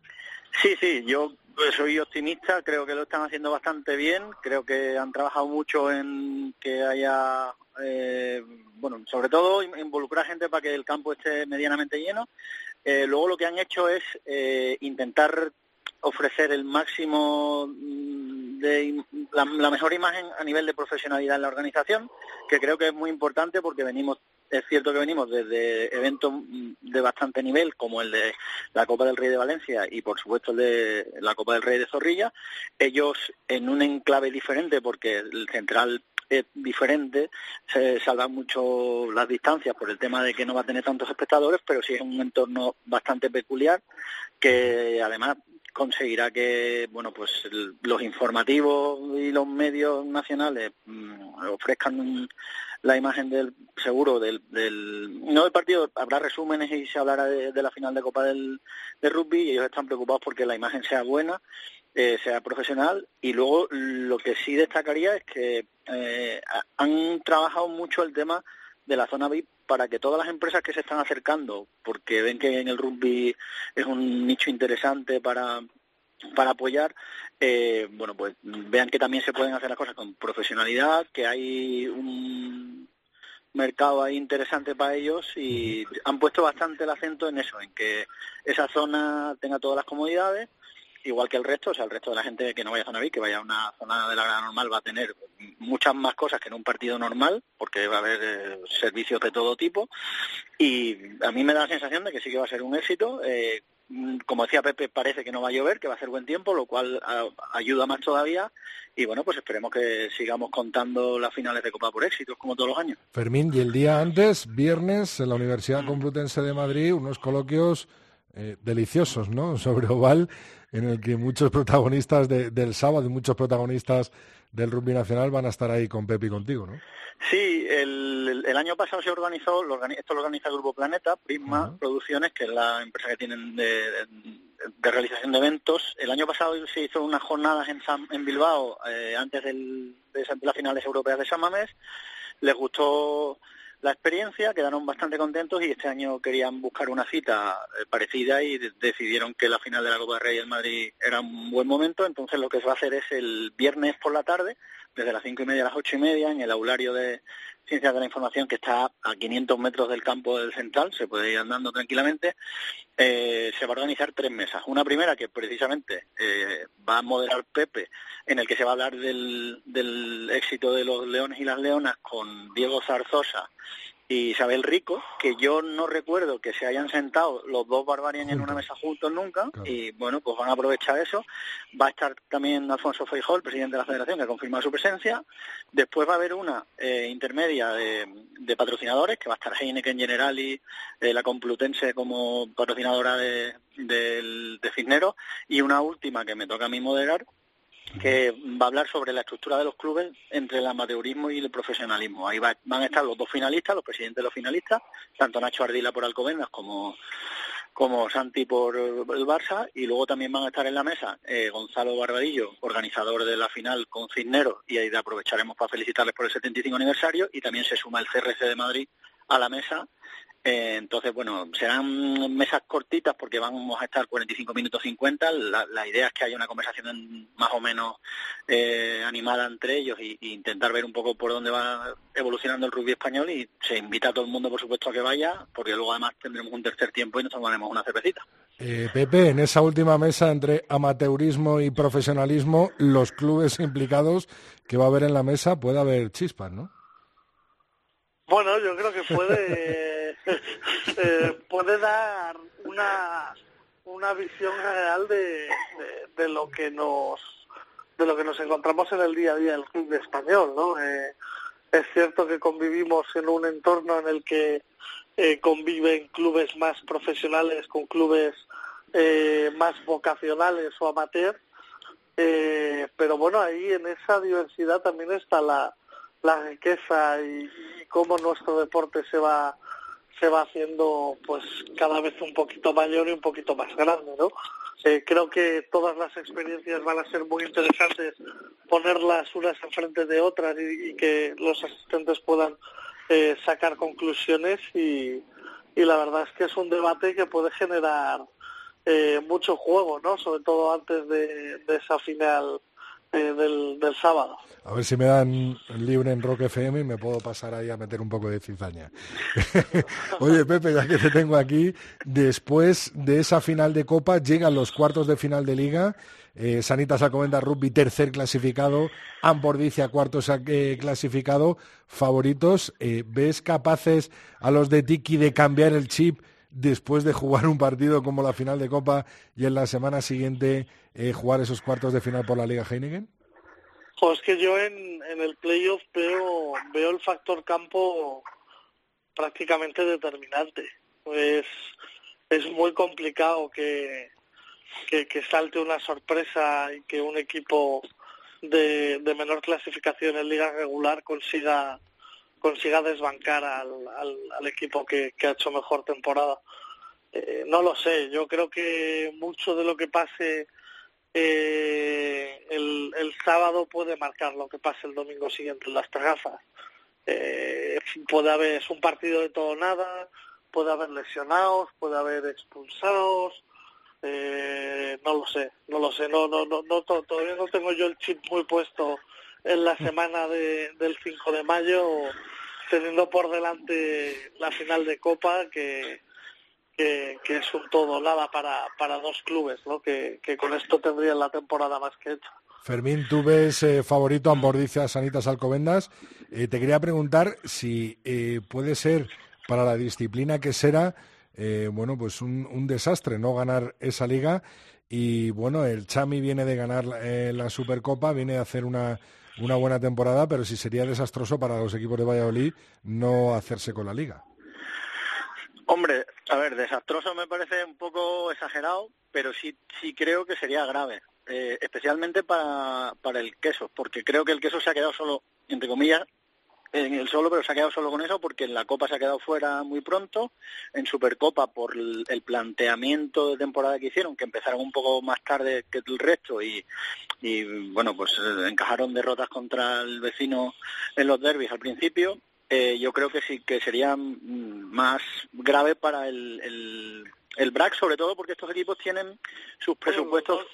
Speaker 7: Sí, sí, yo soy optimista, creo que lo están haciendo bastante bien, creo que han trabajado mucho en que haya eh, bueno, sobre todo involucrar gente para que el campo esté medianamente lleno. Eh, luego lo que han hecho es eh, intentar ofrecer el máximo mm, de la, mejor imagen a nivel de profesionalidad en la organización, que creo que es muy importante porque venimos es cierto que venimos desde eventos de bastante nivel, como el de la Copa del Rey de Valencia y, por supuesto, el de la Copa del Rey de Zorrilla. Ellos en un enclave diferente, porque el central es diferente, se salvan mucho las distancias por el tema de que no va a tener tantos espectadores, pero sí es un entorno bastante peculiar que además conseguirá que bueno pues los informativos y los medios nacionales mm, ofrezcan la imagen del seguro del, del no del partido habrá resúmenes y se hablará de, la final de Copa del de rugby y ellos están preocupados porque la imagen sea buena eh, sea profesional. Y luego lo que sí destacaría es que eh, han trabajado mucho el tema de la zona VIP para que todas las empresas que se están acercando, porque ven que en el rugby es un nicho interesante para, para apoyar, eh, bueno, pues vean que también se pueden hacer las cosas con profesionalidad, que hay un mercado ahí interesante para ellos y han puesto bastante el acento en eso, en que esa zona tenga todas las comodidades igual que el resto, o sea, el resto de la gente que no vaya a zona VIP, que vaya a una zona de la grada normal, va a tener muchas más cosas que en un partido normal, porque va a haber eh, servicios de todo tipo. Y a mí me da la sensación de que sí que va a ser un éxito. Eh, como decía Pepe, parece que no va a llover, que va a hacer buen tiempo, lo cual ayuda más todavía. Y bueno, pues esperemos que sigamos contando las finales de Copa por éxitos, como todos los años.
Speaker 3: Fermín, y el día antes, viernes, en la Universidad Complutense de Madrid, unos coloquios eh, deliciosos, ¿no? Sobre Oval en el que muchos protagonistas del sábado y muchos protagonistas del rugby nacional van a estar ahí con Pepe y contigo, ¿no?
Speaker 7: Sí, el, año pasado se organizó, esto lo organiza el Grupo Planeta, Prisma Producciones, que es la empresa que tienen de, realización de eventos. El año pasado se hizo unas jornadas en, en Bilbao eh, antes del, de, las finales europeas de San Mamés. Les gustó la experiencia, quedaron bastante contentos y este año querían buscar una cita eh, parecida y decidieron que la final de la Copa de Rey en Madrid era un buen momento, entonces lo que se va a hacer es el viernes por la tarde, desde las cinco y media a las ocho y media, en el aulario de Ciencias de la Información que está a 500 metros del campo del central, se puede ir andando tranquilamente, eh, se va a organizar tres mesas. Una primera que precisamente eh, va a moderar Pepe, en el que se va a hablar del, del éxito de los leones y las leonas con Diego Zarzosa y Isabel Rico, que yo no recuerdo que se hayan sentado los dos Barbarian en una mesa juntos nunca, y bueno, pues van a aprovechar eso. Va a estar también Alfonso Feijó, el presidente de la federación, que ha confirmado su presencia. Después va a haber una eh, intermedia de, patrocinadores, que va a estar Heineken Generali, eh, la Complutense como patrocinadora de, de, de Cisneros, y una última que me toca a mí moderar, que va a hablar sobre la estructura de los clubes entre el amateurismo y el profesionalismo. Ahí van a estar los dos finalistas, los presidentes de los finalistas, tanto Nacho Ardila por Alcobendas como, como Santi por el Barça, y luego también van a estar en la mesa eh, Gonzalo Barbadillo, organizador de la final con Cisneros, y ahí aprovecharemos para felicitarles por el 75 aniversario, y también se suma el CRC de Madrid a la mesa eh, entonces, bueno, serán mesas cortitas porque vamos a estar 45 minutos 50. La, idea es que haya una conversación más o menos eh, animada entre ellos e, intentar ver un poco por dónde va evolucionando el rugby español y se invita a todo el mundo, por supuesto, a que vaya porque luego además tendremos un tercer tiempo y nos tomaremos una cervecita.
Speaker 3: Eh, Pepe, en esa última mesa entre amateurismo y profesionalismo, los clubes implicados que va a haber en la mesa puede haber chispas, ¿no?
Speaker 6: Bueno, yo creo que puede eh, puede dar una, una visión general de, de, lo que nos de lo que nos encontramos en el día a día del club español, ¿no? Eh, es cierto que convivimos en un entorno en el que eh, conviven clubes más profesionales con clubes eh, más vocacionales o amateur, pero bueno, ahí en esa diversidad también está la, la riqueza y, cómo nuestro deporte se va se va haciendo pues cada vez un poquito mayor y un poquito más grande, ¿no? Eh, creo que todas las experiencias van a ser muy interesantes ponerlas unas enfrente de otras y, que los asistentes puedan eh, sacar conclusiones y, y, la verdad es que es un debate que puede generar eh, mucho juego, ¿no? Sobre todo antes de esa final eh, del, del, sábado.
Speaker 3: A ver si me dan libre en Rock FM y me puedo pasar ahí a meter un poco de cizaña. Oye, Pepe, ya que te tengo aquí, después de esa final de Copa llegan los cuartos de final de Liga. Eh, Sanitas Alcobendas Rugby tercer clasificado, Ambordicia cuartos eh, clasificado, favoritos. Eh, ¿Ves capaces a los de Tiki de cambiar el chip después de jugar un partido como la final de Copa y en la semana siguiente eh, jugar esos cuartos de final por la Liga Heineken?
Speaker 6: Pues que yo en, el playoff veo, veo el factor campo prácticamente determinante. Pues es muy complicado que, que, salte una sorpresa y que un equipo de menor clasificación en liga regular consiga consiga desbancar al, al, equipo que, ha hecho mejor temporada. Eh, no lo sé, yo creo que mucho de lo que pase eh, el, el, sábado puede marcar lo que pase el domingo siguiente en las tragazas. Eh, puede haber, es un partido de todo nada, puede haber lesionados, puede haber expulsados, eh, no lo sé, no lo sé, no, no, no, no, todavía no tengo yo el chip muy puesto en la semana de, del 5 de mayo, teniendo por delante la final de Copa, que, que, es un todo nada para, para dos clubes, ¿no? que, que con esto tendrían la temporada más que hecha.
Speaker 3: Fermín, tú ves eh, favorito a Ambordicia Sanitas Alcobendas. Eh, te quería preguntar si eh, puede ser para la disciplina que será, eh, bueno, pues un, un, desastre no ganar esa liga. Y bueno, el Chami viene de ganar la Supercopa, viene de hacer una, una buena temporada, pero sí sería desastroso para los equipos de Valladolid no hacerse con la liga.
Speaker 7: Hombre, a ver, desastroso me parece un poco exagerado, pero sí, sí creo que sería grave, eh, especialmente para, para el queso, porque creo que el queso se ha quedado solo, entre comillas, en el solo, pero se ha quedado solo con eso porque en la Copa se ha quedado fuera muy pronto, en Supercopa por el planteamiento de temporada que hicieron, que empezaron un poco más tarde que el resto y, y bueno, pues eh, encajaron derrotas contra el vecino en los derbis al principio. Eh, yo creo que sí que sería más grave para el, el, el BRAC, sobre todo porque estos equipos tienen sus presupuestos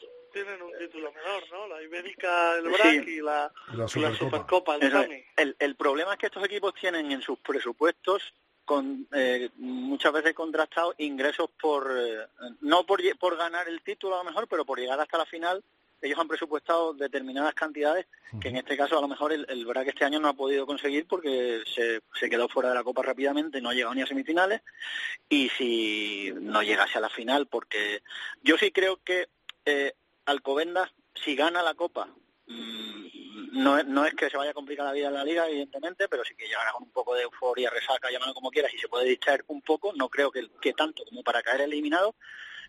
Speaker 6: tienen un título menor, ¿no? La Ibérica, el BRAC sí. y, la, la, Supercopa. La Supercopa el,
Speaker 7: el, el, problema es que estos equipos tienen en sus presupuestos con eh, muchas veces contrastados ingresos por eh, no por, por ganar el título a lo mejor, pero por llegar hasta la final ellos han presupuestado determinadas cantidades que en este caso a lo mejor el, el este año no ha podido conseguir porque se, se, quedó fuera de la Copa rápidamente, no ha llegado ni a semifinales y si no llegase a la final, porque yo sí creo que eh, Alcobendas, si gana la Copa, mm, no, no es que se vaya a complicar la vida en la liga, evidentemente, pero sí que llegará con un poco de euforia, resaca, llámalo como quieras, y se puede distraer un poco, no creo que, que tanto como para caer eliminado,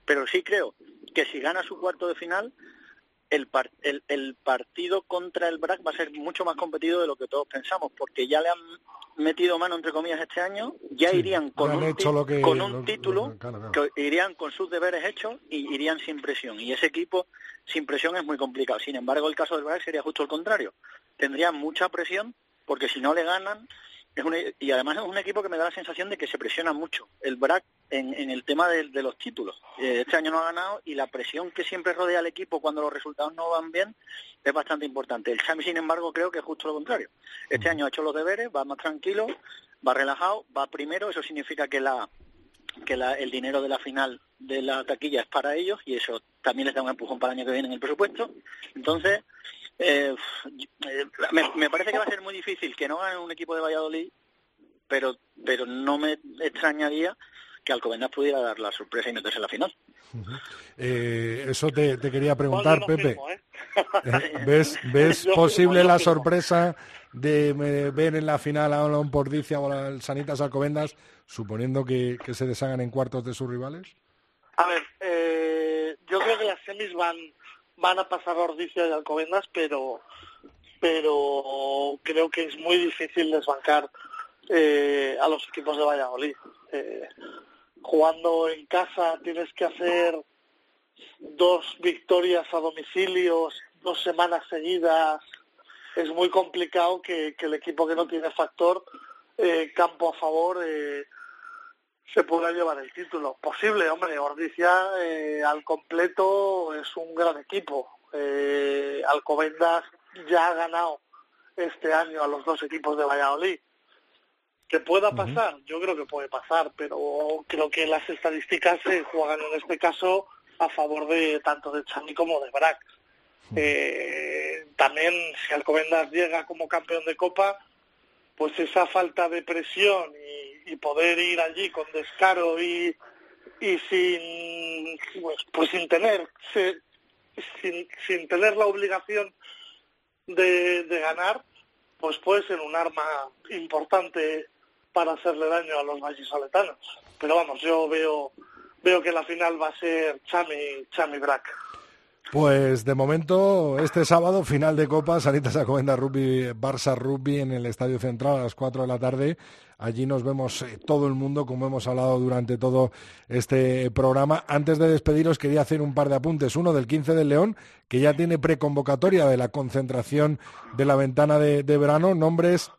Speaker 7: pero sí creo que si gana su cuarto de final, el, el, partido contra el BRAC va a ser mucho más competido de lo que todos pensamos, porque ya le han metido mano, entre comillas, este año, ya irían con un, con un título, que irían con sus deberes hechos y irían sin presión. Y ese equipo sin presión es muy complicado. Sin embargo, el caso del BRAC sería justo el contrario. Tendrían mucha presión, porque si no le ganan, y además es un equipo que me da la sensación de que se presiona mucho el BRAC en, el tema de, los títulos. Eh, este año no ha ganado y la presión que siempre rodea al equipo cuando los resultados no van bien es bastante importante. El Chami, sin embargo, creo que es justo lo contrario. Este año ha hecho los deberes, va más tranquilo, va relajado, va primero, eso significa que la que el dinero de la final de la taquilla es para ellos y eso también les da un empujón para el año que viene en el presupuesto. Entonces, eh, eh, me, parece que va a ser muy difícil que no gane un equipo de Valladolid, pero, pero no me extrañaría que Alcobendas pudiera dar la sorpresa y meterse en la final.
Speaker 3: Eh, eso te, quería preguntar, Pepe. ¿Ves, ves posible la sorpresa de ver en la final a un Pordicia o al Sanitas Alcobendas, suponiendo que, se deshagan en cuartos de sus rivales?
Speaker 6: A ver, yo creo que las semis van van a pasar Ordicia y Alcobendas, pero pero creo que es muy difícil desbancar eh, a los equipos de Valladolid. Eh, jugando en casa tienes que hacer dos victorias a domicilio, dos semanas seguidas. Es muy complicado que, el equipo que no tiene factor eh, campo a favor se pueda llevar el título. Posible, hombre, Ordicia eh, al completo es un gran equipo. Eh, Alcobendas ya ha ganado este año a los dos equipos de Valladolid. ¿Que pueda pasar? Yo creo que puede pasar, pero creo que las estadísticas se juegan en este caso a favor de tanto de Chani como de Brac. Eh, también si Alcobendas llega como campeón de Copa, pues esa falta de presión y, poder ir allí con descaro y, y sin pues, pues sin tener sin, sin tener la obligación de, de ganar pues puede ser un arma importante para hacerle daño a los vallisoletanos pero vamos yo veo veo que la final va a ser Chami Chami Brack
Speaker 3: pues de momento, este sábado, final de Copa, Sanitas Acomenda Rugby, Barça Rugby en el Estadio Central a las 4 de la tarde. Allí nos vemos eh, todo el mundo, como hemos hablado durante todo este programa. Antes de despediros, quería hacer un par de apuntes. Uno del 15 del León, que ya tiene preconvocatoria de la concentración de la ventana de, verano. Nombres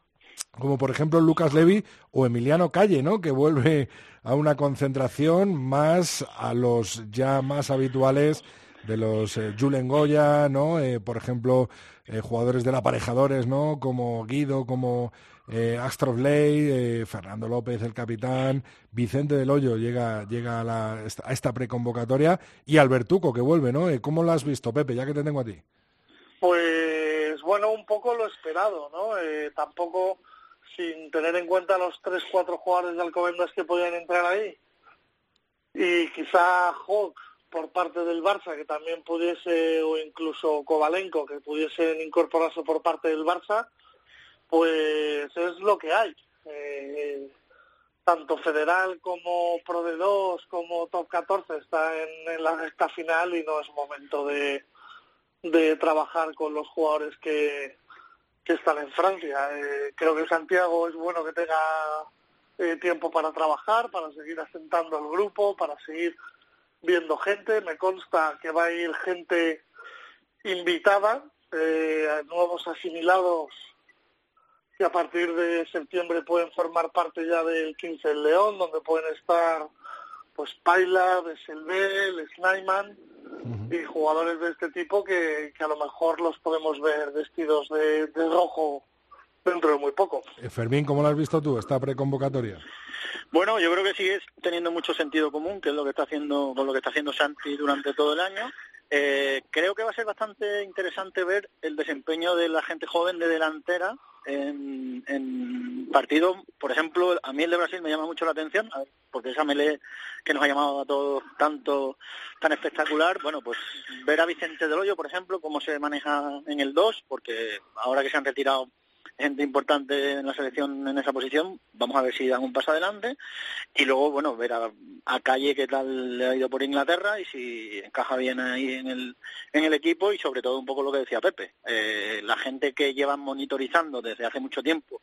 Speaker 3: como por ejemplo Lucas Levy o Emiliano Calle, ¿no? Que vuelve a una concentración más a los ya más habituales de los eh, Julen Goya, ¿no? Eh, por ejemplo, eh, jugadores del aparejadores, ¿no? Como Guido, como eh, Ley, Fernando López, el capitán, Vicente del Hoyo llega, llega a, la, a esta preconvocatoria y Albertuco que vuelve, ¿no? ¿Cómo lo has visto, Pepe, ya que te tengo a ti?
Speaker 6: Pues bueno, un poco lo esperado, ¿no? tampoco sin tener en cuenta los tres, cuatro jugadores de Alcobendas que podían entrar ahí. Y quizá Hawk por parte del Barça que también pudiese, o incluso Kovalenko, que pudiesen incorporarse por parte del Barça, pues es lo que hay. Eh, tanto Federal como Pro de 2 como Top 14 está en, la recta final y no es momento de, de trabajar con los jugadores que, que están en Francia. Eh, creo que Santiago es bueno que tenga eh, tiempo para trabajar, para seguir asentando el grupo, para seguir viendo gente, me consta que va a ir gente invitada, nuevos asimilados que a partir de septiembre pueden formar parte ya del 15 del León, donde pueden estar pues Paila, Besselbel, Snyman y jugadores de este tipo que, a lo mejor los podemos ver vestidos de, de rojo dentro de muy poco.
Speaker 3: Eh, Fermín, ¿cómo lo has visto tú esta preconvocatoria?
Speaker 7: Bueno, yo creo que sigue teniendo mucho sentido común, que es lo que está haciendo con lo que está haciendo Santi durante todo el año. Eh, creo que va a ser bastante interesante ver el desempeño de la gente joven de delantera en, en partidos, por ejemplo, a mí el de Brasil me llama mucho la atención, porque esa melee que nos ha llamado a todos tanto, tan espectacular, bueno, pues ver a Vicente Del por ejemplo, cómo se maneja en el 2, porque ahora que se han retirado gente importante en la selección en esa posición, vamos a ver si dan un paso adelante y luego, bueno, ver a, Calle qué tal le ha ido por Inglaterra y si encaja bien ahí en el, en el equipo y sobre todo un poco lo que decía Pepe, eh, la gente que llevan monitorizando desde hace mucho tiempo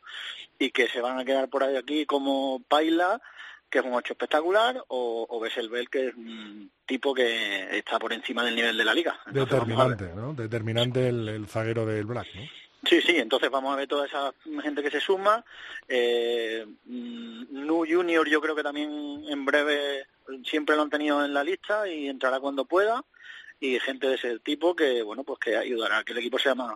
Speaker 7: y que se van a quedar por ahí aquí como Paila, que es un ocho espectacular, o, o Bel, que es un tipo que está por encima del nivel de la liga.
Speaker 3: Determinante, ¿no? Determinante el, el zaguero del Black, ¿no?
Speaker 7: Sí, sí, entonces vamos a ver toda esa gente que se suma. Eh, Nu Junior yo creo que también en breve siempre lo han tenido en la lista y entrará cuando pueda. Y gente de ese tipo que, bueno, pues que ayudará a que el equipo sea más,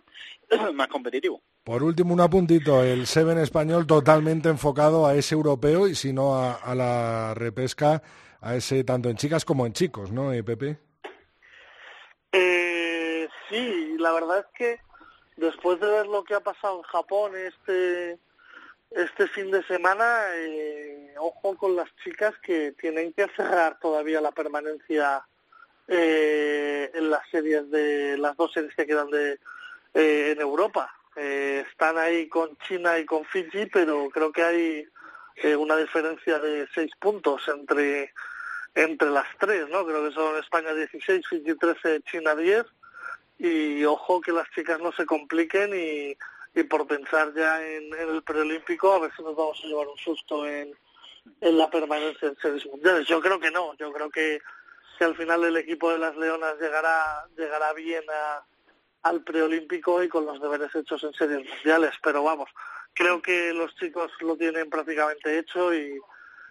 Speaker 7: más competitivo.
Speaker 3: Por último, un apuntito, el Seven español totalmente enfocado a ese europeo y si no a, la repesca, a ese tanto en chicas como en chicos, ¿no, eh, Pepe?
Speaker 6: Eh, sí, la verdad es que después de ver lo que ha pasado en Japón este este fin de semana, eh, ojo con las chicas que tienen que cerrar todavía la permanencia eh, en las series de las dos series que quedan de eh, en Europa. están ahí con China y con Fiji, pero creo que hay una diferencia de seis puntos entre entre las tres, ¿no? Creo que son España 16, Fiji 13, China 10 y ojo que las chicas no se compliquen y, por pensar ya en, el preolímpico a ver si nos vamos a llevar un susto en, en la permanencia en series mundiales. Yo creo que no, yo creo que, que al final el equipo de las Leonas llegará, llegará bien a, al preolímpico y con los deberes hechos en series mundiales, pero vamos, creo que los chicos lo tienen prácticamente hecho y,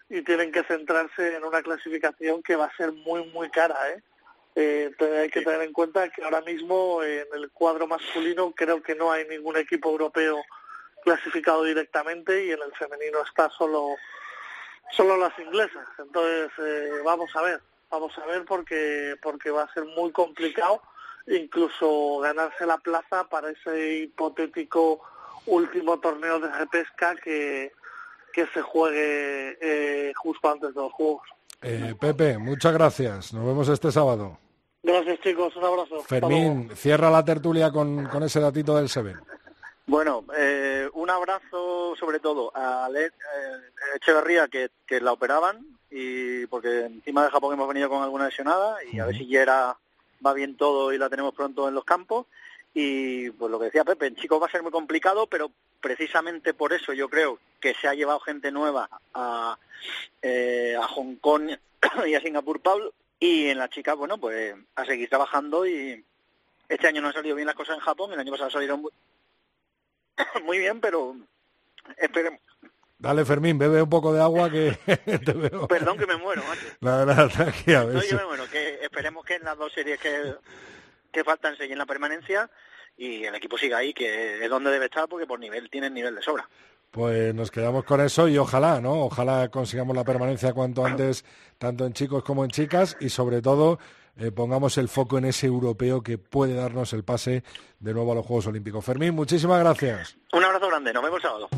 Speaker 6: y tienen que centrarse en una clasificación que va a ser muy, muy cara, ¿eh? Eh, hay que tener en cuenta que ahora mismo en el cuadro masculino creo que no hay ningún equipo europeo clasificado directamente y en el femenino está solo solo las inglesas. Entonces eh, vamos a ver, vamos a ver porque porque va a ser muy complicado incluso ganarse la plaza para ese hipotético último torneo de repesca que que se juegue eh, justo antes de los juegos.
Speaker 3: Eh, Pepe, muchas gracias. Nos vemos este sábado.
Speaker 6: Gracias, chicos. Un abrazo.
Speaker 3: Fermín, cierra la tertulia con, con ese datito del Seven.
Speaker 7: Bueno, eh, un abrazo sobre todo a eh, Echeverría que, que la operaban y porque encima de Japón hemos venido con alguna lesionada y a ver si ya va bien todo y la tenemos pronto en los campos y pues lo que decía Pepe, en chicos va a ser muy complicado, pero precisamente por eso yo creo que se ha llevado gente nueva a, eh, a Hong Kong y a Singapur, Pablo, y en las chicas, bueno, pues a seguir trabajando y este año no han salido bien las cosas en Japón, el año pasado salieron muy, muy bien, pero esperemos.
Speaker 3: Dale, Fermín, bebe un poco de agua que
Speaker 7: te veo. Perdón que me muero, macho.
Speaker 3: La verdad, tranquila. No,
Speaker 7: yo me muero, que esperemos que en las dos series que que faltan en la permanencia y el equipo siga ahí, que es donde debe estar, porque por nivel tienen nivel de sobra.
Speaker 3: Pues nos quedamos con eso y ojalá, ¿no? Ojalá consigamos la permanencia cuanto antes, tanto en chicos como en chicas, y sobre todo eh, pongamos el foco en ese europeo que puede darnos el pase de nuevo a los Juegos Olímpicos. Fermín, muchísimas gracias.
Speaker 7: Un abrazo grande, nos vemos el sábado.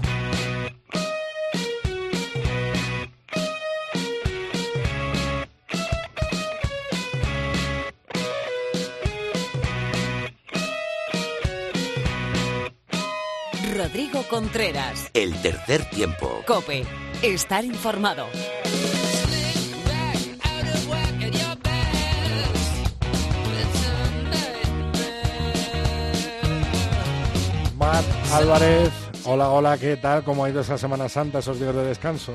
Speaker 1: Contreras.
Speaker 2: El tercer tiempo.
Speaker 1: Cope. Estar informado.
Speaker 3: Matt Álvarez. Hola, hola, ¿qué tal? ¿Cómo ha ido esa Semana Santa, esos días de descanso?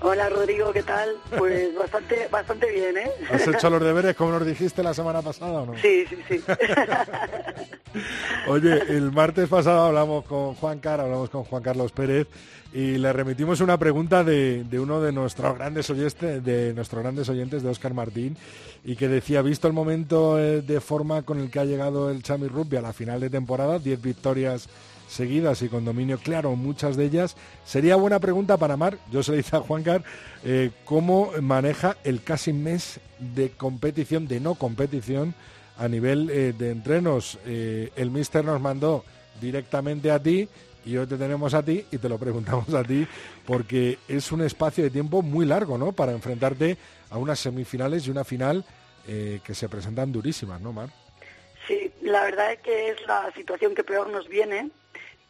Speaker 8: Hola Rodrigo, ¿qué tal? Pues bastante, bastante bien, ¿eh?
Speaker 3: ¿Has hecho los deberes como nos dijiste la semana pasada o no?
Speaker 8: Sí, sí, sí.
Speaker 3: Oye, el martes pasado hablamos con Juan Carlos, hablamos con Juan Carlos Pérez y le remitimos una pregunta de, uno de nuestros grandes oyentes, de nuestros grandes oyentes, de Óscar Martín, y que decía, visto el momento eh, de forma con el que ha llegado el Chami Rugby a la final de temporada, 10 victorias seguidas y con dominio claro, muchas de ellas. Sería buena pregunta para Mar, yo se le dice a Juan Car, eh, cómo maneja el casi mes de competición, de no competición, a nivel eh, de entrenos. Eh, el míster nos mandó directamente a ti y hoy te tenemos a ti y te lo preguntamos a ti porque es un espacio de tiempo muy largo, ¿no? Para enfrentarte a unas semifinales y una final que se presentan durísimas, ¿no, Mar?
Speaker 8: Sí, la verdad es que es la situación que peor nos viene,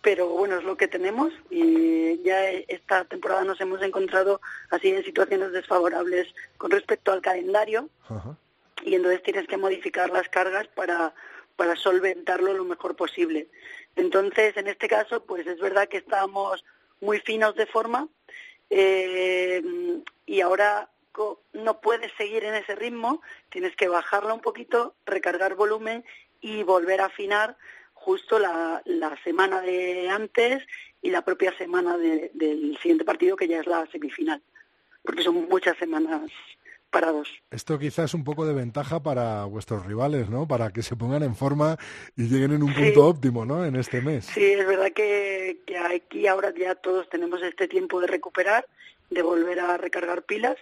Speaker 8: pero bueno, es lo que tenemos y ya esta temporada nos hemos encontrado así en situaciones desfavorables con respecto al calendario y entonces tienes que modificar las cargas para, para solventarlo lo mejor posible. Entonces, en este caso, pues es verdad que estábamos muy finos de forma eh, y ahora no puedes seguir en ese ritmo, tienes que bajarla un poquito, recargar volumen y volver a afinar justo la, la semana de antes y la propia semana del siguiente partido, que ya es la semifinal, porque son muchas semanas parados.
Speaker 3: Esto quizás es un poco de ventaja para vuestros rivales, ¿no? Para que se pongan en forma y lleguen en un punto óptimo, ¿no? En este mes.
Speaker 8: Sí, es verdad que, que aquí ahora ya todos tenemos este tiempo de recuperar, de volver a recargar pilas.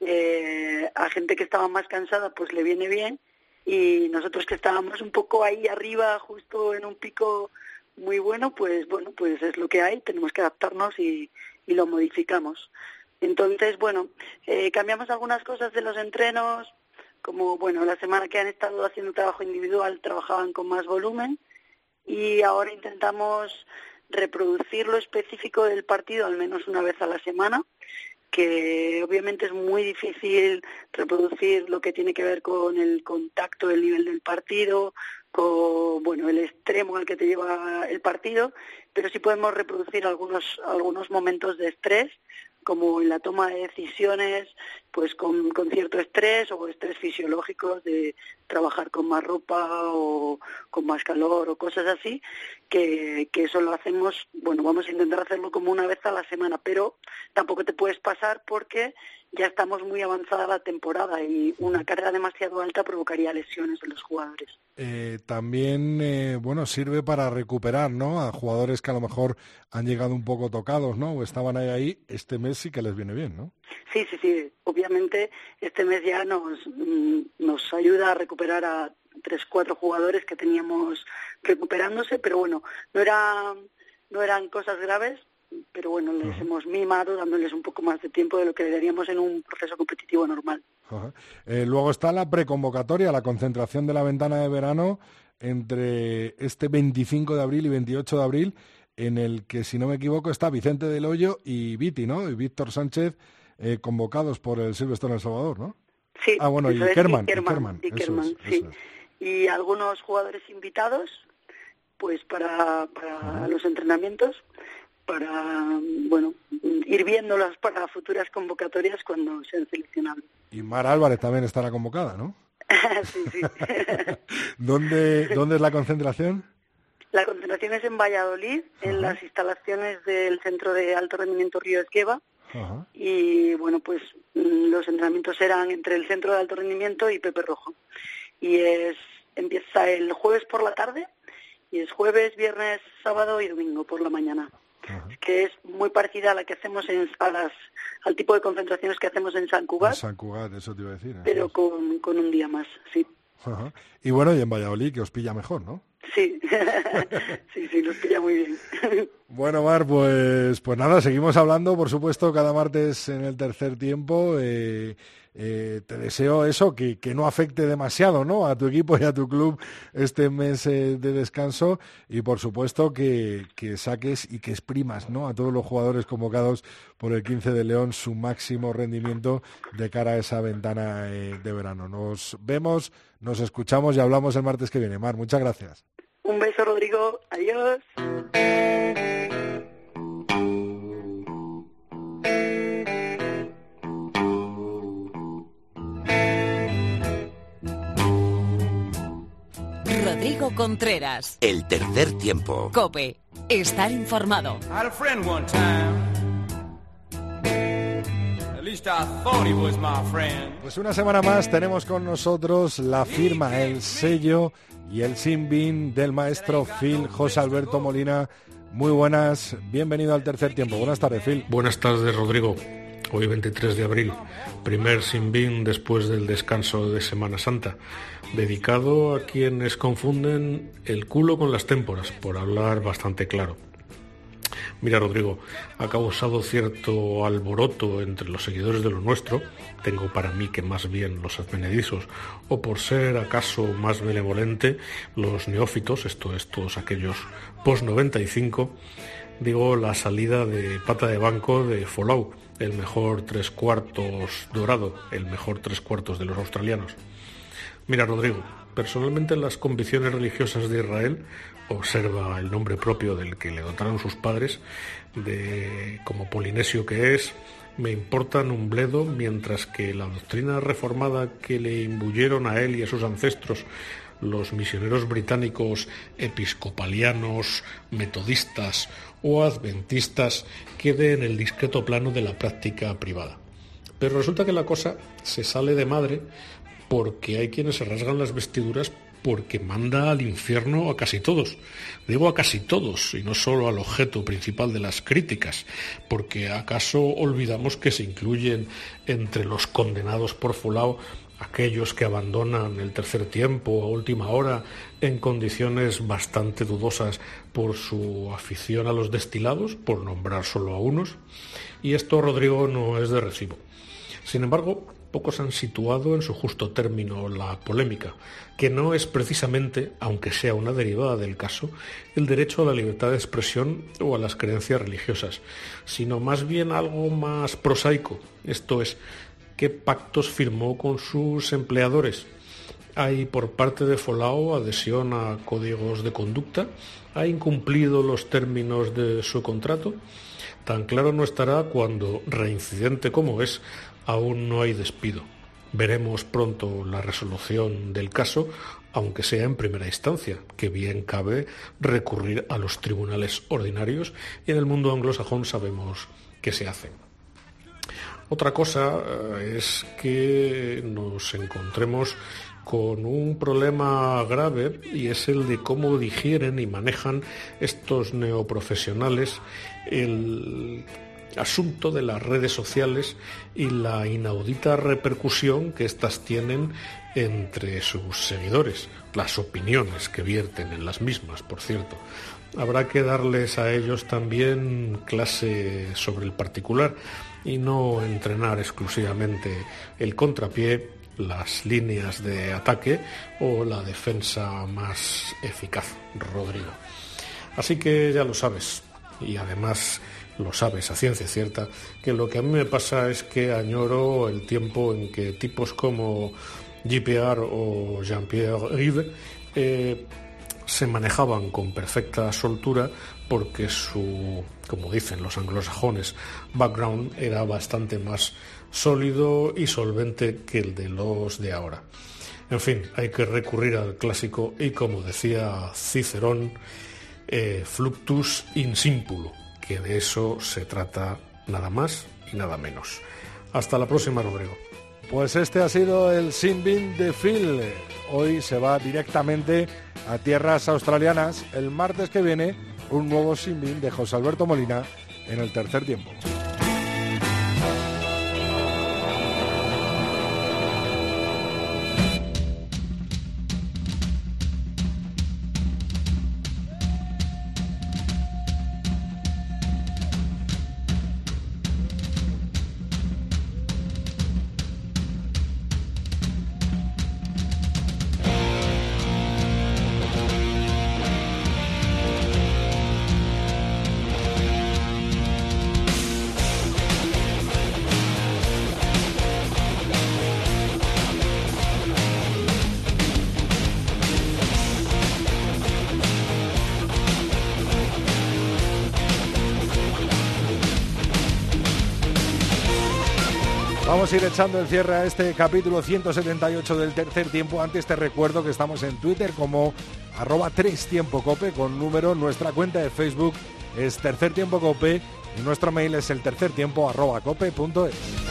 Speaker 8: Eh, a gente que estaba más cansada, pues le viene bien y nosotros que estábamos un poco ahí arriba, justo en un pico muy bueno, pues bueno, pues es lo que hay, tenemos que adaptarnos y, y lo modificamos. Entonces, bueno, eh, cambiamos algunas cosas de los entrenos, como bueno, la semana que han estado haciendo trabajo individual trabajaban con más volumen y ahora intentamos reproducir lo específico del partido al menos una vez a la semana que obviamente es muy difícil reproducir lo que tiene que ver con el contacto, el nivel del partido, con bueno el extremo al que te lleva el partido, pero sí podemos reproducir algunos algunos momentos de estrés como en la toma de decisiones, pues con, con, cierto estrés o estrés fisiológico de trabajar con más ropa o con más calor o cosas así, que, que eso lo hacemos, bueno, vamos a intentar hacerlo como una vez a la semana, pero tampoco te puedes pasar porque ya estamos muy avanzada la temporada y una carga demasiado alta provocaría lesiones de los jugadores.
Speaker 3: Eh, también, eh, bueno, sirve para recuperar, ¿no? A jugadores que a lo mejor han llegado un poco tocados, ¿no? O estaban ahí, ahí este mes sí que les viene bien, ¿no?
Speaker 8: Sí, sí, sí. Obviamente este mes ya nos, mm, nos ayuda a recuperar a tres, cuatro jugadores que teníamos recuperándose, pero bueno, no, era, no eran cosas graves, pero bueno, les hemos mimado dándoles un poco más de tiempo de lo que le daríamos en un proceso competitivo normal.
Speaker 3: Eh, luego está la preconvocatoria, la concentración de la ventana de verano entre este 25 de abril y 28 de abril, en el que, si no me equivoco, está Vicente del Hoyo y Viti, ¿no? Y Víctor Sánchez eh, convocados por el Silvestre en El Salvador, ¿no?
Speaker 8: Sí.
Speaker 3: Ah, bueno, y Kerman.
Speaker 8: Y sí. Y algunos jugadores invitados, pues para, para los entrenamientos para bueno ir viéndolas para futuras convocatorias cuando sean seleccionables.
Speaker 3: Y Mar Álvarez también estará convocada, ¿no?
Speaker 8: sí, sí.
Speaker 3: ¿Dónde, ¿Dónde es la concentración?
Speaker 8: La concentración es en Valladolid, en las instalaciones del Centro de Alto Rendimiento Río Esqueva. Y bueno, pues mm, los entrenamientos serán entre el Centro de Alto Rendimiento y Pepe Rojo. Y es empieza el jueves por la tarde y es jueves, viernes, sábado y domingo por la mañana que es muy parecida a la que hacemos en, a las, al tipo de concentraciones que hacemos en San Cugat.
Speaker 3: San Cugat, eso te iba a decir.
Speaker 8: Pero con, con un día más, sí.
Speaker 3: Y bueno, y en Valladolid, que os pilla mejor, ¿no?
Speaker 8: Sí, sí, sí, nos pilla muy bien.
Speaker 3: Bueno, Mar, pues, pues nada, seguimos hablando, por supuesto, cada martes en el tercer tiempo. Eh, eh, te deseo eso, que, que, no afecte demasiado ¿no? a tu equipo y a tu club este mes eh, de descanso y por supuesto que, que, saques y que exprimas ¿no? a todos los jugadores convocados por el 15 de León su máximo rendimiento de cara a esa ventana de verano. Nos vemos, nos escuchamos y hablamos el martes que viene. Mar, muchas gracias.
Speaker 8: Un beso, Rodrigo. Adiós.
Speaker 1: Rodrigo Contreras.
Speaker 2: El tercer tiempo.
Speaker 1: Cope. Estar informado.
Speaker 3: Pues una semana más tenemos con nosotros la firma, el sello y el simbin del maestro Phil José Alberto Molina. Muy buenas, bienvenido al tercer tiempo. Buenas tardes, Phil.
Speaker 9: Buenas tardes, Rodrigo. Hoy 23 de abril, primer Sinbin después del descanso de Semana Santa, dedicado a quienes confunden el culo con las témporas, por hablar bastante claro. Mira, Rodrigo, ha causado cierto alboroto entre los seguidores de lo nuestro, tengo para mí que más bien los advenedizos, o por ser acaso más benevolente, los neófitos, esto es, todos aquellos post-95, digo la salida de pata de banco de Folau, el mejor tres cuartos dorado, el mejor tres cuartos de los australianos. Mira, Rodrigo, personalmente las convicciones religiosas de Israel observa el nombre propio del que le dotaron sus padres, de como polinesio que es, me importan un bledo, mientras que la doctrina reformada que le imbuyeron a él y a sus ancestros los misioneros británicos episcopalianos, metodistas o adventistas quede en el discreto plano de la práctica privada. Pero resulta que la cosa se sale de madre porque hay quienes se rasgan las vestiduras porque manda al infierno a casi todos. Digo a casi todos, y no solo al objeto principal de las críticas, porque acaso olvidamos que se incluyen entre los condenados por Fulao aquellos que abandonan el tercer tiempo a última hora en condiciones bastante dudosas por su afición a los destilados, por nombrar solo a unos, y esto, Rodrigo, no es de recibo. Sin embargo, pocos han situado en su justo término la polémica, que no es precisamente, aunque sea una derivada del caso, el derecho a la libertad de expresión o a las creencias religiosas, sino más bien algo más prosaico, esto es, qué pactos firmó con sus empleadores. Hay por parte de Folao adhesión a códigos de conducta, ha incumplido los términos de su contrato. Tan claro no estará cuando, reincidente como es, aún no hay despido. Veremos pronto la resolución del caso, aunque sea en primera instancia, que bien cabe recurrir a los tribunales ordinarios y en el mundo anglosajón sabemos que se hace. Otra cosa eh, es que nos encontremos con un problema grave y es el de cómo digieren y manejan estos neoprofesionales el asunto de las redes sociales y la inaudita repercusión que éstas tienen entre sus seguidores, las opiniones que vierten en las mismas, por cierto. Habrá que darles a ellos también clase sobre el particular y no entrenar exclusivamente el contrapié, las líneas de ataque o la defensa más eficaz, Rodrigo. Así que ya lo sabes, y además lo sabes a ciencia cierta, que lo que a mí me pasa es que añoro el tiempo en que tipos como JPR o Jean-Pierre Rive eh, se manejaban con perfecta soltura porque su, como dicen los anglosajones, background era bastante más sólido y solvente que el de los de ahora. En fin, hay que recurrir al clásico y como decía Cicerón, eh, fluctus in simpulo, que de eso se trata nada más y nada menos. Hasta la próxima, Rodrigo.
Speaker 3: Pues este ha sido el Sinbin de Phil. Hoy se va directamente a tierras australianas. El martes que viene, un nuevo Sinbin de José Alberto Molina en el tercer tiempo. Ir echando el cierre a este capítulo 178 del tercer tiempo. Antes te recuerdo que estamos en Twitter como arroba 3 tiempo cope con número. Nuestra cuenta de Facebook es tercer tiempo cope y nuestro mail es el tercer tiempo arroba cope.es.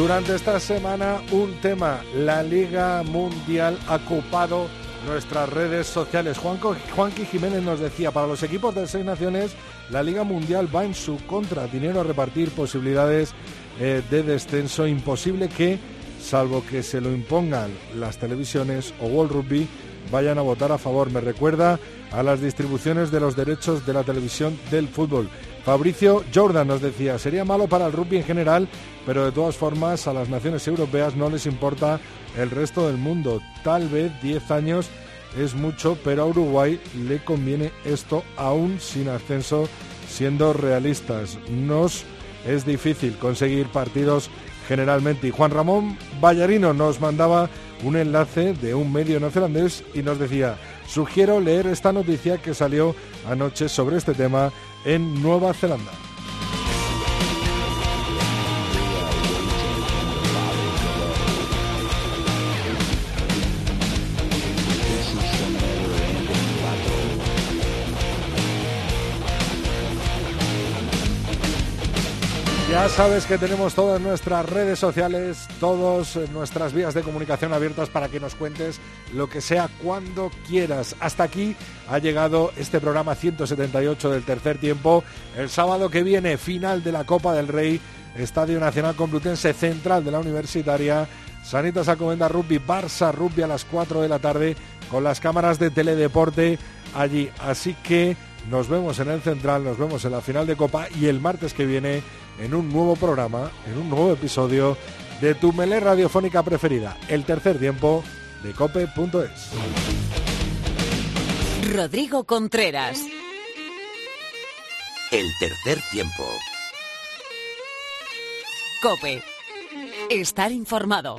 Speaker 3: Durante esta semana un tema, la Liga Mundial ha ocupado nuestras redes sociales. Juanco, Juanqui Jiménez nos decía, para los equipos de seis naciones, la Liga Mundial va en su contra, dinero a repartir, posibilidades eh, de descenso, imposible que, salvo que se lo impongan las televisiones o World Rugby, vayan a votar a favor. Me recuerda a las distribuciones de los derechos de la televisión del fútbol. Fabricio Jordan nos decía, sería malo para el rugby en general, pero de todas formas a las naciones europeas no les importa el resto del mundo. Tal vez 10 años es mucho, pero a Uruguay le conviene esto aún sin ascenso, siendo realistas. Nos es difícil conseguir partidos generalmente. Y Juan Ramón Vallarino nos mandaba un enlace de un medio neozelandés y nos decía, sugiero leer esta noticia que salió anoche sobre este tema en Nueva Zelanda. Ya sabes que tenemos todas nuestras redes sociales, todas nuestras vías de comunicación abiertas para que nos cuentes lo que sea cuando quieras. Hasta aquí ha llegado este programa 178 del tercer tiempo. El sábado que viene, final de la Copa del Rey, Estadio Nacional Complutense Central de la Universitaria. Sanitas Acomenda Rugby, Barça Rugby a las 4 de la tarde con las cámaras de Teledeporte allí. Así que nos vemos en el Central, nos vemos en la final de Copa y el martes que viene en un nuevo programa, en un nuevo episodio de tu melé radiofónica preferida, el tercer tiempo de cope.es.
Speaker 1: Rodrigo Contreras.
Speaker 2: El tercer tiempo.
Speaker 1: Cope. Estar informado.